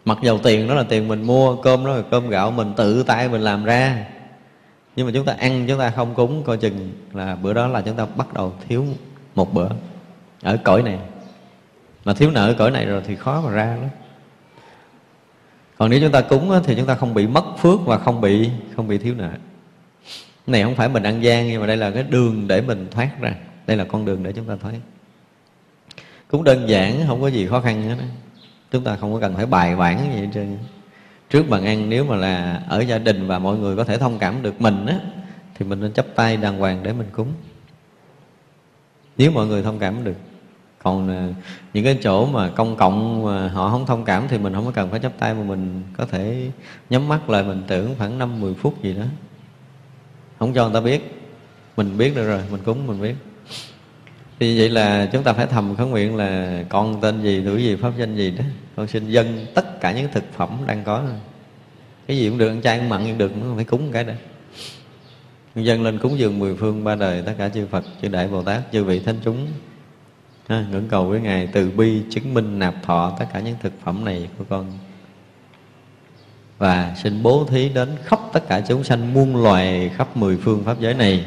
Mặc dầu tiền đó là tiền mình mua, cơm đó là cơm gạo, mình tự tay mình làm ra nhưng mà chúng ta ăn, chúng ta không cúng, coi chừng là bữa đó là chúng ta bắt đầu thiếu một bữa ở cõi này. Mà thiếu nợ ở cõi này rồi thì khó mà ra lắm. Còn nếu chúng ta cúng thì chúng ta không bị mất phước và không bị không bị thiếu nợ. Này không phải mình ăn gian, nhưng mà đây là cái đường để mình thoát ra. Đây là con đường để chúng ta thoát. Cũng đơn giản, không có gì khó khăn hết chúng ta không có cần phải bài bản gì hết trơn trước bàn ăn nếu mà là ở gia đình và mọi người có thể thông cảm được mình á, thì mình nên chấp tay đàng hoàng để mình cúng. Nếu mọi người thông cảm được. Còn à, những cái chỗ mà công cộng mà họ không thông cảm thì mình không có cần phải chấp tay mà mình có thể nhắm mắt lại, mình tưởng khoảng năm mười phút gì đó. Không cho người ta biết. Mình biết được rồi, mình cúng, mình biết thì vậy là chúng ta phải thầm khấn nguyện là con tên gì tuổi gì pháp danh gì đó con xin dân tất cả những thực phẩm đang có. Cái gì cũng được ăn chay ăn mặn cũng được nó phải cúng cái đó dân lên cúng dường mười phương ba đời tất cả chư Phật chư Đại Bồ Tát chư vị thánh chúng. Ha, ngưỡng cầu với ngài từ bi chứng minh nạp thọ tất cả những thực phẩm này của con. Và xin bố thí đến khắp tất cả chúng sanh muôn loài khắp mười phương pháp giới này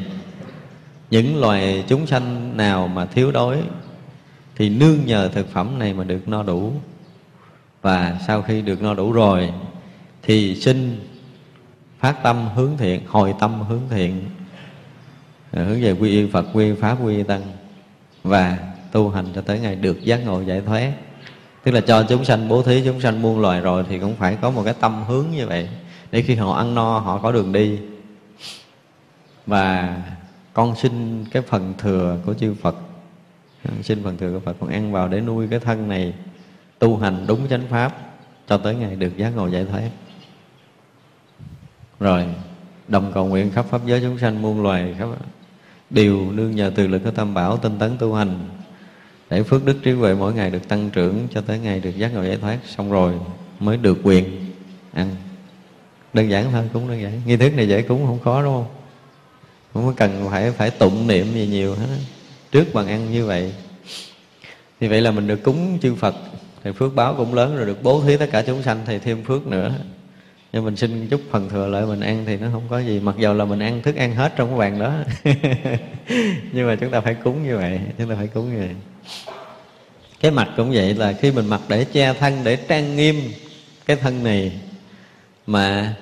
những loài chúng sanh nào mà thiếu đói thì nương nhờ thực phẩm này mà được no đủ. Và sau khi được no đủ rồi thì xin phát tâm hướng thiện, hồi tâm hướng thiện ờ, hướng về quy y phật, quy y pháp, quy y tăng, và tu hành cho tới ngày được giác ngộ giải thoát. Tức là cho chúng sanh, bố thí chúng sanh muôn loài rồi thì cũng phải có một cái tâm hướng như vậy để khi họ ăn no họ có đường đi. Và con xin cái phần thừa của chư Phật. Xin phần thừa của Phật. Con ăn vào để nuôi cái thân này tu hành đúng chánh pháp cho tới ngày được giác ngộ giải thoát. Rồi, đồng cầu nguyện khắp pháp giới chúng sanh muôn loài khắp đều nương nhờ từ lực của tam bảo tinh tấn tu hành để phước đức trí huệ mỗi ngày được tăng trưởng cho tới ngày được giác ngộ giải thoát. Xong rồi mới được quyền ăn. Đơn giản thôi, cũng đơn giản. Nghi thức này dễ cúng không khó, đúng không? Không có cần phải phải tụng niệm gì nhiều hết trước bàn ăn như vậy. Thì vậy là mình được cúng chư Phật. Thì phước báo cũng lớn rồi, được bố thí tất cả chúng sanh thì thêm phước nữa. Nhưng mình xin chút phần thừa lại mình ăn thì nó không có gì. Mặc dầu là mình ăn thức ăn hết trong cái bàn đó. (laughs) Nhưng mà chúng ta phải cúng như vậy, chúng ta phải cúng như vậy. Cái mặt cũng vậy là khi mình mặc để che thân, để trang nghiêm cái thân này mà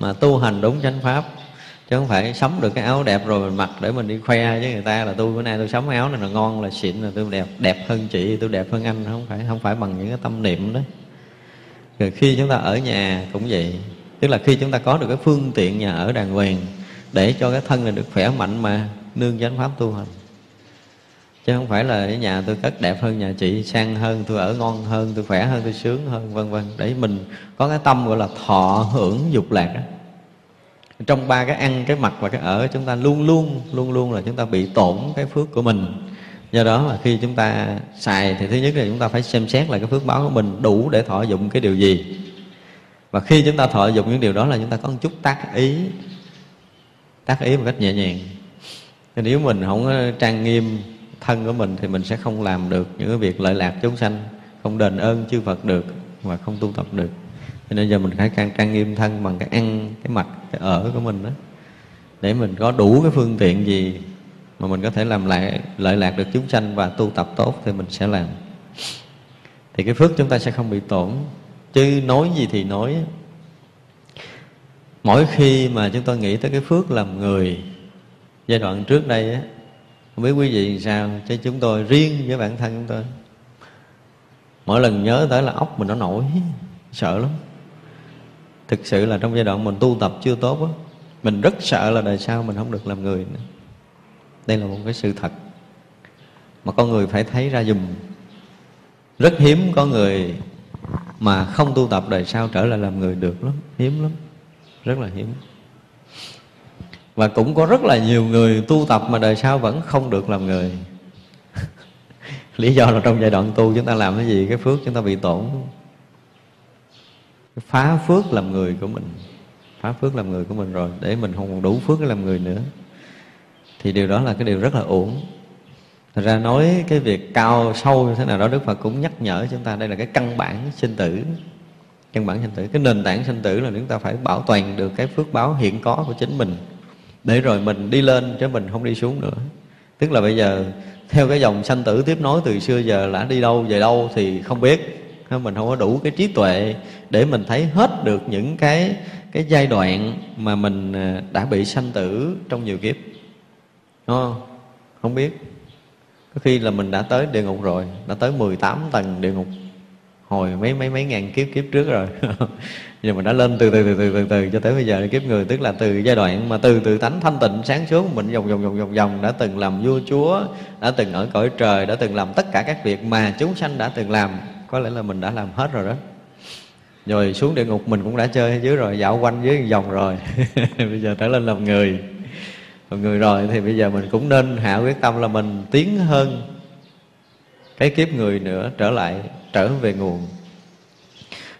mà tu hành đúng chánh pháp chứ không phải sắm được cái áo đẹp rồi mình mặc để mình đi khoe với người ta là tôi bữa nay tôi sắm áo này là ngon, là xịn, là tôi đẹp đẹp hơn chị, tôi đẹp hơn anh. Không phải không phải bằng những cái tâm niệm đó. Rồi khi chúng ta ở nhà cũng vậy. Tức là khi chúng ta có được cái phương tiện nhà ở đàng hoàng để cho cái thân này được khỏe mạnh mà nương chánh pháp tu hành. Chứ không phải là nhà tôi cất đẹp hơn nhà chị, sang hơn, tôi ở ngon hơn, tôi khỏe hơn, tôi sướng hơn, vân vân. Để mình có cái tâm gọi là thọ hưởng dục lạc đó trong ba cái ăn, cái mặc và cái ở, chúng ta luôn luôn luôn luôn là chúng ta bị tổn cái phước của mình. Do đó là khi chúng ta xài thì thứ nhất là chúng ta phải xem xét là cái phước báo của mình đủ để thọ dụng cái điều gì. Và khi chúng ta thọ dụng những điều đó là chúng ta có một chút tác ý tác ý một cách nhẹ nhàng. Thì nếu mình không trang nghiêm thân của mình thì mình sẽ không làm được những cái việc lợi lạc chúng sanh, không đền ơn chư Phật được và không tu tập được cho nên giờ mình phải càng trang nghiêm thân bằng cái ăn, cái mặc, cái ở của mình đó. Để mình có đủ cái phương tiện gì mà mình có thể làm lại, lợi lạc được chúng sanh và tu tập tốt thì mình sẽ làm. Thì cái phước chúng ta sẽ không bị tổn. Chứ nói gì thì nói. Mỗi khi mà chúng tôi nghĩ tới cái phước làm người, giai đoạn trước đây á, không biết quý vị sao, chứ chúng tôi riêng với bản thân chúng tôi. Mỗi lần nhớ tới là ốc mình nó nổi, sợ lắm thực sự là trong giai đoạn mình tu tập chưa tốt á, mình rất sợ là đời sau mình không được làm người nữa. Đây là một cái sự thật. Mà con người phải thấy ra dùm. Rất hiếm có người mà không tu tập đời sau trở lại làm người được lắm, hiếm lắm, rất là hiếm. Và cũng có rất là nhiều người tu tập mà đời sau vẫn không được làm người. (laughs) Lý do là trong giai đoạn tu chúng ta làm cái gì, cái phước chúng ta bị tổn phá phước làm người của mình. Phá phước làm người của mình rồi, để mình không còn đủ phước để làm người nữa. Thì điều đó là cái điều rất là uổng. Thật ra nói cái việc cao sâu như thế nào đó, Đức Phật cũng nhắc nhở chúng ta đây là cái căn bản sinh tử. Căn bản sinh tử. Cái nền tảng sinh tử là chúng ta phải bảo toàn được cái phước báo hiện có của chính mình. Để rồi mình đi lên chứ mình không đi xuống nữa. Tức là bây giờ, theo cái dòng sanh tử tiếp nối từ xưa giờ là đi đâu về đâu thì không biết mình không có đủ cái trí tuệ để mình thấy hết được những cái cái giai đoạn mà mình ờ, đã bị sanh tử trong nhiều kiếp. Đúng không? Không biết. Có khi là mình đã tới địa ngục rồi, đã tới 18 tầng địa ngục. Hồi mấy mấy mấy ngàn kiếp kiếp trước rồi. (laughs) Giờ mình đã lên từ từ từ từ từ từ cho tới bây giờ kiếp người. Tức là từ giai đoạn mà từ từ tánh thanh tịnh sáng suốt, mình vòng vòng vòng vòng vòng, đã từng làm vua chúa, đã từng ở cõi trời, đã từng làm tất cả các việc mà chúng sanh đã từng làm có lẽ là mình đã làm hết rồi đó. Rồi xuống địa ngục mình cũng đã chơi ở dưới rồi, dạo quanh dưới vòng rồi. (laughs) Bây giờ trở lên làm người. Làm người rồi thì bây giờ mình cũng nên hạ quyết tâm là mình tiến hơn cái kiếp người nữa, trở lại, trở về nguồn.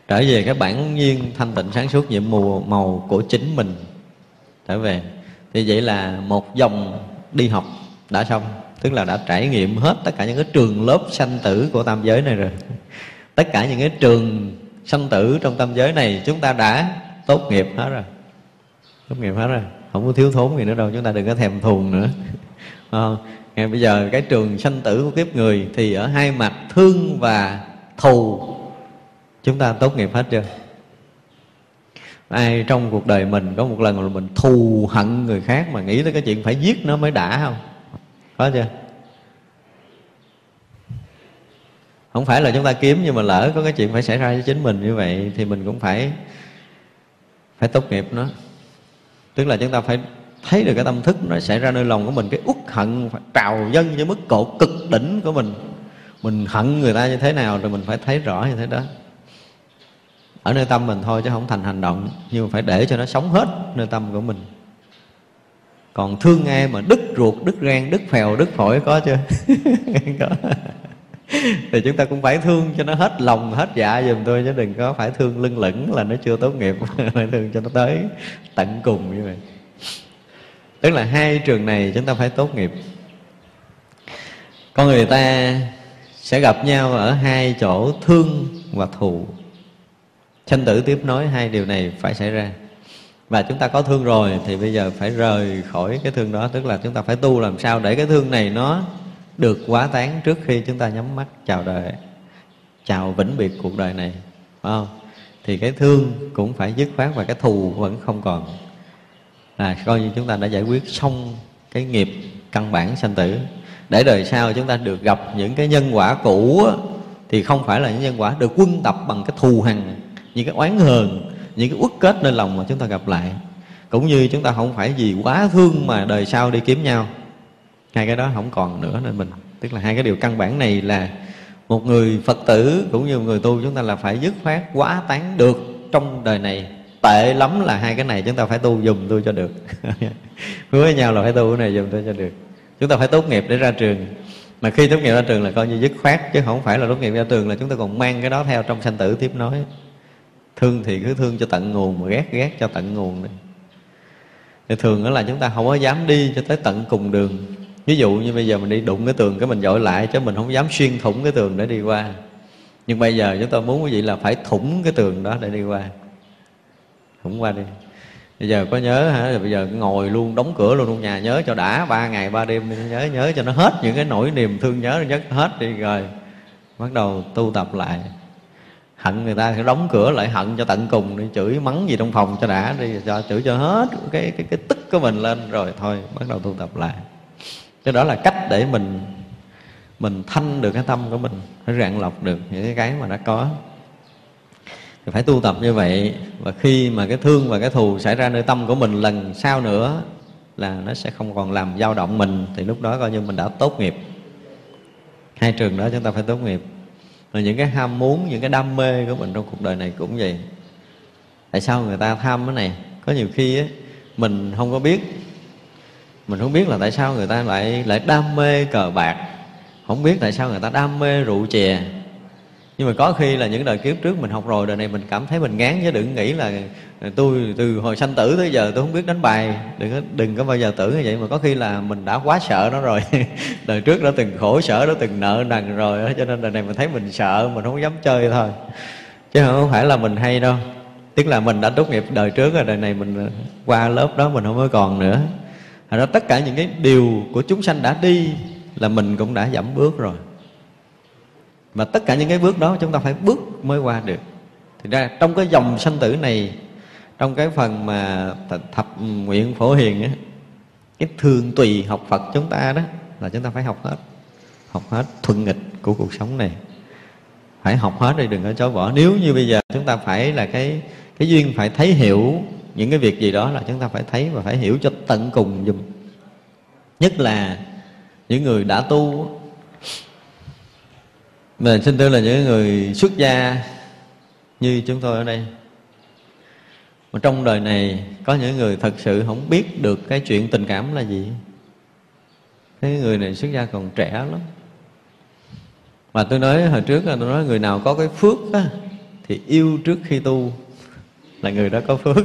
Trở về cái bản nhiên thanh tịnh sáng suốt nhiệm mùa, màu của chính mình. Trở về. Thì vậy là một dòng đi học đã xong tức là đã trải nghiệm hết tất cả những cái trường lớp sanh tử của tam giới này rồi. Tất cả những cái trường sanh tử trong tam giới này chúng ta đã tốt nghiệp hết rồi. Tốt nghiệp hết rồi. Không có thiếu thốn gì nữa đâu chúng ta đừng có thèm thuồng nữa. (laughs) Ờ, à, ngày bây giờ cái trường sanh tử của kiếp người thì ở hai mặt thương và thù. Chúng ta tốt nghiệp hết chưa? Ai trong cuộc đời mình có một lần là mình thù hận người khác mà nghĩ tới cái chuyện phải giết nó mới đã không? Có chưa? Không phải là chúng ta kiếm nhưng mà lỡ có cái chuyện phải xảy ra với chính mình như vậy thì mình cũng phải phải tốt nghiệp nó. Tức là chúng ta phải thấy được cái tâm thức nó xảy ra nơi lòng của mình, cái uất hận phải trào dâng với mức độ cực đỉnh của mình. Mình hận người ta như thế nào rồi mình phải thấy rõ như thế đó. Ở nơi tâm mình thôi chứ không thành hành động, nhưng mà phải để cho nó sống hết nơi tâm của mình còn thương ai mà đứt ruột, đứt gan, đứt phèo, đứt phổi có chưa? (laughs) Có. Thì chúng ta cũng phải thương cho nó hết lòng, hết dạ giùm tôi chứ đừng có phải thương lưng lửng là nó chưa tốt nghiệp, (laughs) phải thương cho nó tới tận cùng như vậy. Tức là hai trường này chúng ta phải tốt nghiệp. Con người ta sẽ gặp nhau ở hai chỗ thương và thù. Sanh tử tiếp nối hai điều này phải xảy ra và chúng ta có thương rồi, thì bây giờ phải rời khỏi cái thương đó. Tức là chúng ta phải tu làm sao để cái thương này nó được quá tán trước khi chúng ta nhắm mắt chào đời, chào vĩnh biệt cuộc đời này. Phải không? Thì cái thương cũng phải dứt khoát và cái thù vẫn không còn. Là coi như chúng ta đã giải quyết xong cái nghiệp căn bản sanh tử. Để đời sau chúng ta được gặp những cái nhân quả cũ thì không phải là những nhân quả được quân tập bằng cái thù hằn, những cái oán hờn những cái uất kết nơi lòng mà chúng ta gặp lại. Cũng như chúng ta không phải vì quá thương mà đời sau đi kiếm nhau. Hai cái đó không còn nữa nên mình, tức là hai cái điều căn bản này là một người phật tử cũng như một người tu chúng ta là phải dứt khoát, quá tán được trong đời này. Tệ lắm là hai cái này chúng ta phải tu dùng tôi cho được. (laughs) Hứa với nhau là phải tu cái này dùng tôi cho được. Chúng ta phải tốt nghiệp để ra trường. Mà khi tốt nghiệp ra trường là coi như dứt khoát, chứ không phải là tốt nghiệp ra trường là chúng ta còn mang cái đó theo trong sanh tử tiếp nối thương thì cứ thương cho tận nguồn mà ghét ghét cho tận nguồn này thì thường đó là chúng ta không có dám đi cho tới tận cùng đường. Ví dụ như bây giờ mình đi đụng cái tường cái mình dội lại chứ mình không dám xuyên thủng cái tường để đi qua. Nhưng bây giờ chúng ta muốn quý vị là phải thủng cái tường đó để đi qua. Thủng qua đi. Bây giờ có nhớ hả? Bây giờ ngồi luôn, đóng cửa luôn trong nhà, nhớ cho đã ba ngày, ba đêm nhớ nhớ cho nó hết những cái nỗi niềm thương nhớ nhất hết đi rồi bắt đầu tu tập lại hận người ta thì đóng cửa lại hận cho tận cùng đi, chửi mắng gì trong phòng cho đã đi, cho, chửi cho hết cái cái cái tức của mình lên. Rồi thôi, bắt đầu tu tập lại. Cái đó là cách để mình mình thanh được cái tâm của mình, phải rạn lọc được những cái cái mà đã có. Thì phải tu tập như vậy, và khi mà cái thương và cái thù xảy ra nơi tâm của mình lần sau nữa là nó sẽ không còn làm dao động mình, thì lúc đó coi như mình đã tốt nghiệp. Hai trường đó chúng ta phải tốt nghiệp rồi những cái ham muốn, những cái đam mê của mình trong cuộc đời này cũng vậy. Tại sao người ta tham cái này? Có nhiều khi á, mình không có biết. Mình không biết là tại sao người ta lại lại đam mê cờ bạc. Không biết tại sao người ta đam mê rượu chè nhưng mà có khi là những đời kiếp trước mình học rồi, đời này mình cảm thấy mình ngán chứ, đừng nghĩ là à, tôi từ hồi sanh tử tới giờ tôi không biết đánh bài. Đừng có đừng có bao giờ tưởng như vậy, mà có khi là mình đã quá sợ nó rồi. (laughs) Đời trước đã từng khổ sở, đã từng nợ nần rồi cho nên đời này mình thấy mình sợ, mình không dám chơi thôi. Chứ không phải là mình hay đâu. Tức là mình đã tốt nghiệp đời trước rồi, đời này mình à, qua lớp đó mình không có còn nữa. Thật ra tất cả những cái điều của chúng sanh đã đi là mình cũng đã giảm bước rồi mà tất cả những cái bước đó chúng ta phải bước mới qua được. Thì ra trong cái dòng sanh tử này, trong cái phần mà thập nguyện phổ hiền á, cái thường tùy học Phật chúng ta đó là chúng ta phải học hết. Học hết thuận nghịch của cuộc sống này. Phải học hết đi, đừng có chối bỏ. Nếu như bây giờ chúng ta phải là cái cái duyên phải thấy hiểu những cái việc gì đó là chúng ta phải thấy và phải hiểu cho tận cùng dùm. Nhất là những người đã tu mình xin thưa là những người xuất gia như chúng tôi ở đây. Mà trong đời này có những người thật sự không biết được cái chuyện tình cảm là gì. Cái người này xuất gia còn trẻ lắm. Mà tôi nói hồi trước là tôi nói người nào có cái phước á, thì yêu trước khi tu là người đó có phước. (laughs)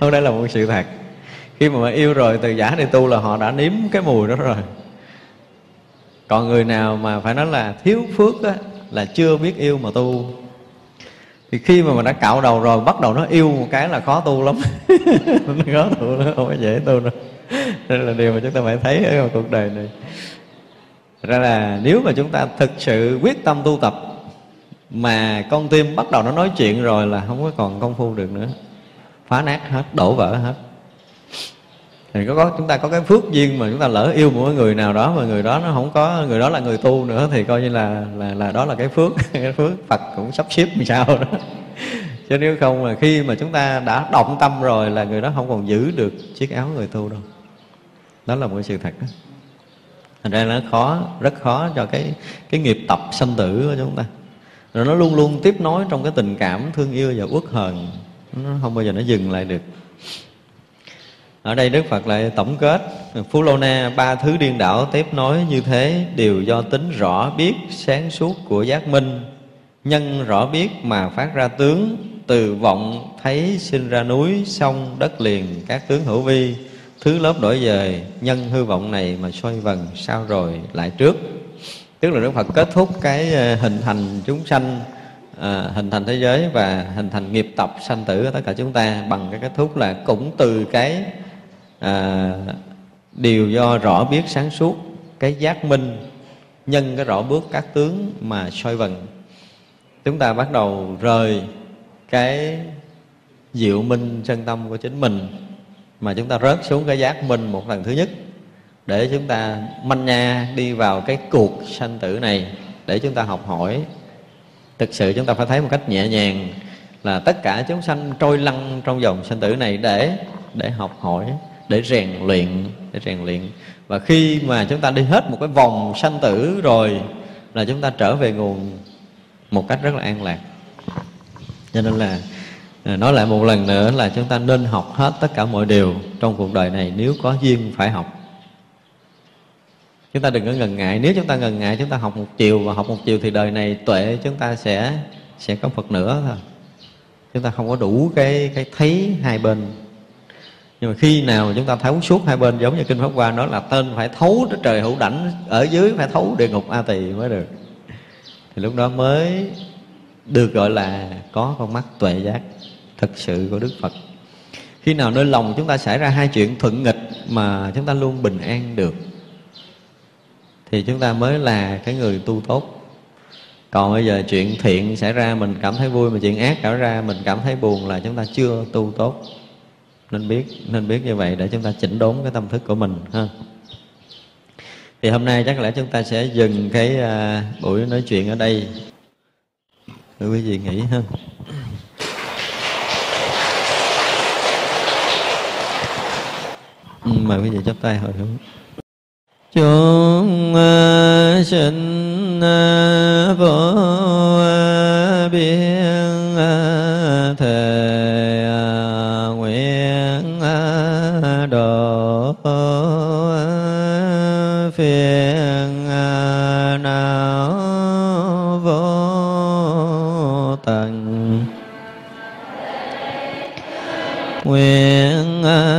Không đây là một sự thật. Khi mà, mà yêu rồi từ giả đi tu là họ đã nếm cái mùi đó rồi còn người nào mà phải nói là thiếu phước á, là chưa biết yêu mà tu. Thì khi mà mình đã cạo đầu rồi bắt đầu nó yêu một cái là khó tu lắm. (laughs) Nó khó tu nó không có dễ tu đâu. Đây là điều mà chúng ta phải thấy ở cuộc đời này. Ra là nếu mà chúng ta thực sự quyết tâm tu tập mà con tim bắt đầu nó nói chuyện rồi là không có còn công phu được nữa. Phá nát hết đổ vỡ hết thì có, có chúng ta có cái phước duyên mà chúng ta lỡ yêu một người nào đó mà người đó nó không có người đó là người tu nữa thì coi như là là là đó là cái phước. (laughs) Cái phước Phật cũng sắp xếp làm sao đó. Chứ nếu không là khi mà chúng ta đã động tâm rồi là người đó không còn giữ được chiếc áo người tu đâu. Đó là một sự thật đó. Thành ra nó khó rất khó cho cái cái nghiệp tập sanh tử của chúng ta. Rồi nó luôn luôn tiếp nối trong cái tình cảm thương yêu và uất hờn. Nó không bao giờ nó dừng lại được ở đây Đức Phật lại tổng kết Phú Lô Na ba thứ điên đảo tiếp nối như thế đều do tính rõ biết sáng suốt của giác minh. Nhân rõ biết mà phát ra tướng từ vọng thấy sinh ra núi sông đất liền các tướng hữu vi. Thứ lớp đổi về nhân hư vọng này mà xoay vần sao rồi lại trước? Tức là Đức Phật kết thúc cái ờ, hình thành chúng sanh à, hình thành thế giới và hình thành nghiệp tập sanh tử của tất cả chúng ta bằng cái kết thúc là cũng từ cái à, đều do rõ biết sáng suốt cái giác minh nhân cái rõ bước các tướng mà soi vần. Chúng ta bắt đầu rời cái diệu minh chân tâm của chính mình mà chúng ta rớt xuống cái giác minh một lần thứ nhất để chúng ta manh nha đi vào cái cuộc sanh tử này để chúng ta học hỏi. Thực sự chúng ta phải thấy một cách nhẹ nhàng là tất cả chúng sanh trôi lăn trong dòng sanh tử này để để học hỏi để rèn luyện, để rèn luyện. Và khi mà chúng ta đi hết một cái vòng sanh tử rồi là chúng ta trở về nguồn một cách rất là an lạc. Cho nên là à, nói lại một lần nữa là chúng ta nên học hết tất cả mọi điều trong cuộc đời này nếu có duyên phải học. Chúng ta đừng có ngần ngại, nếu chúng ta ngần ngại chúng ta học một chiều và học một chiều thì đời này tuệ chúng ta sẽ sẽ có phật nữa thôi. Chúng ta không có đủ cái cái thấy hai bên nhưng mà khi nào chúng ta thấu suốt hai bên giống như kinh pháp hoa nói là tên phải thấu tới trời hữu đảnh, ở dưới phải thấu địa ngục a tỳ mới được. Thì lúc đó mới được gọi là có con mắt tuệ giác, thực sự của đức phật. Khi nào nơi lòng chúng ta xảy ra hai chuyện thuận nghịch mà chúng ta luôn bình an được, thì chúng ta mới là cái người tu tốt. Còn bây giờ chuyện thiện xảy ra, mình cảm thấy vui, mà chuyện ác xảy ra, mình cảm thấy buồn là chúng ta chưa tu tốt nên biết nên biết như vậy để chúng ta chỉnh đốn cái tâm thức của mình ha. Thì hôm nay chắc lẽ chúng ta sẽ dừng cái uh, buổi nói chuyện ở đây. Thưa quý vị nghĩ ha. Ừ, mời quý vị chắp tay hồi hướng. Chúng à, sinh à, vô phiền à, não vô tận. Nguyện à,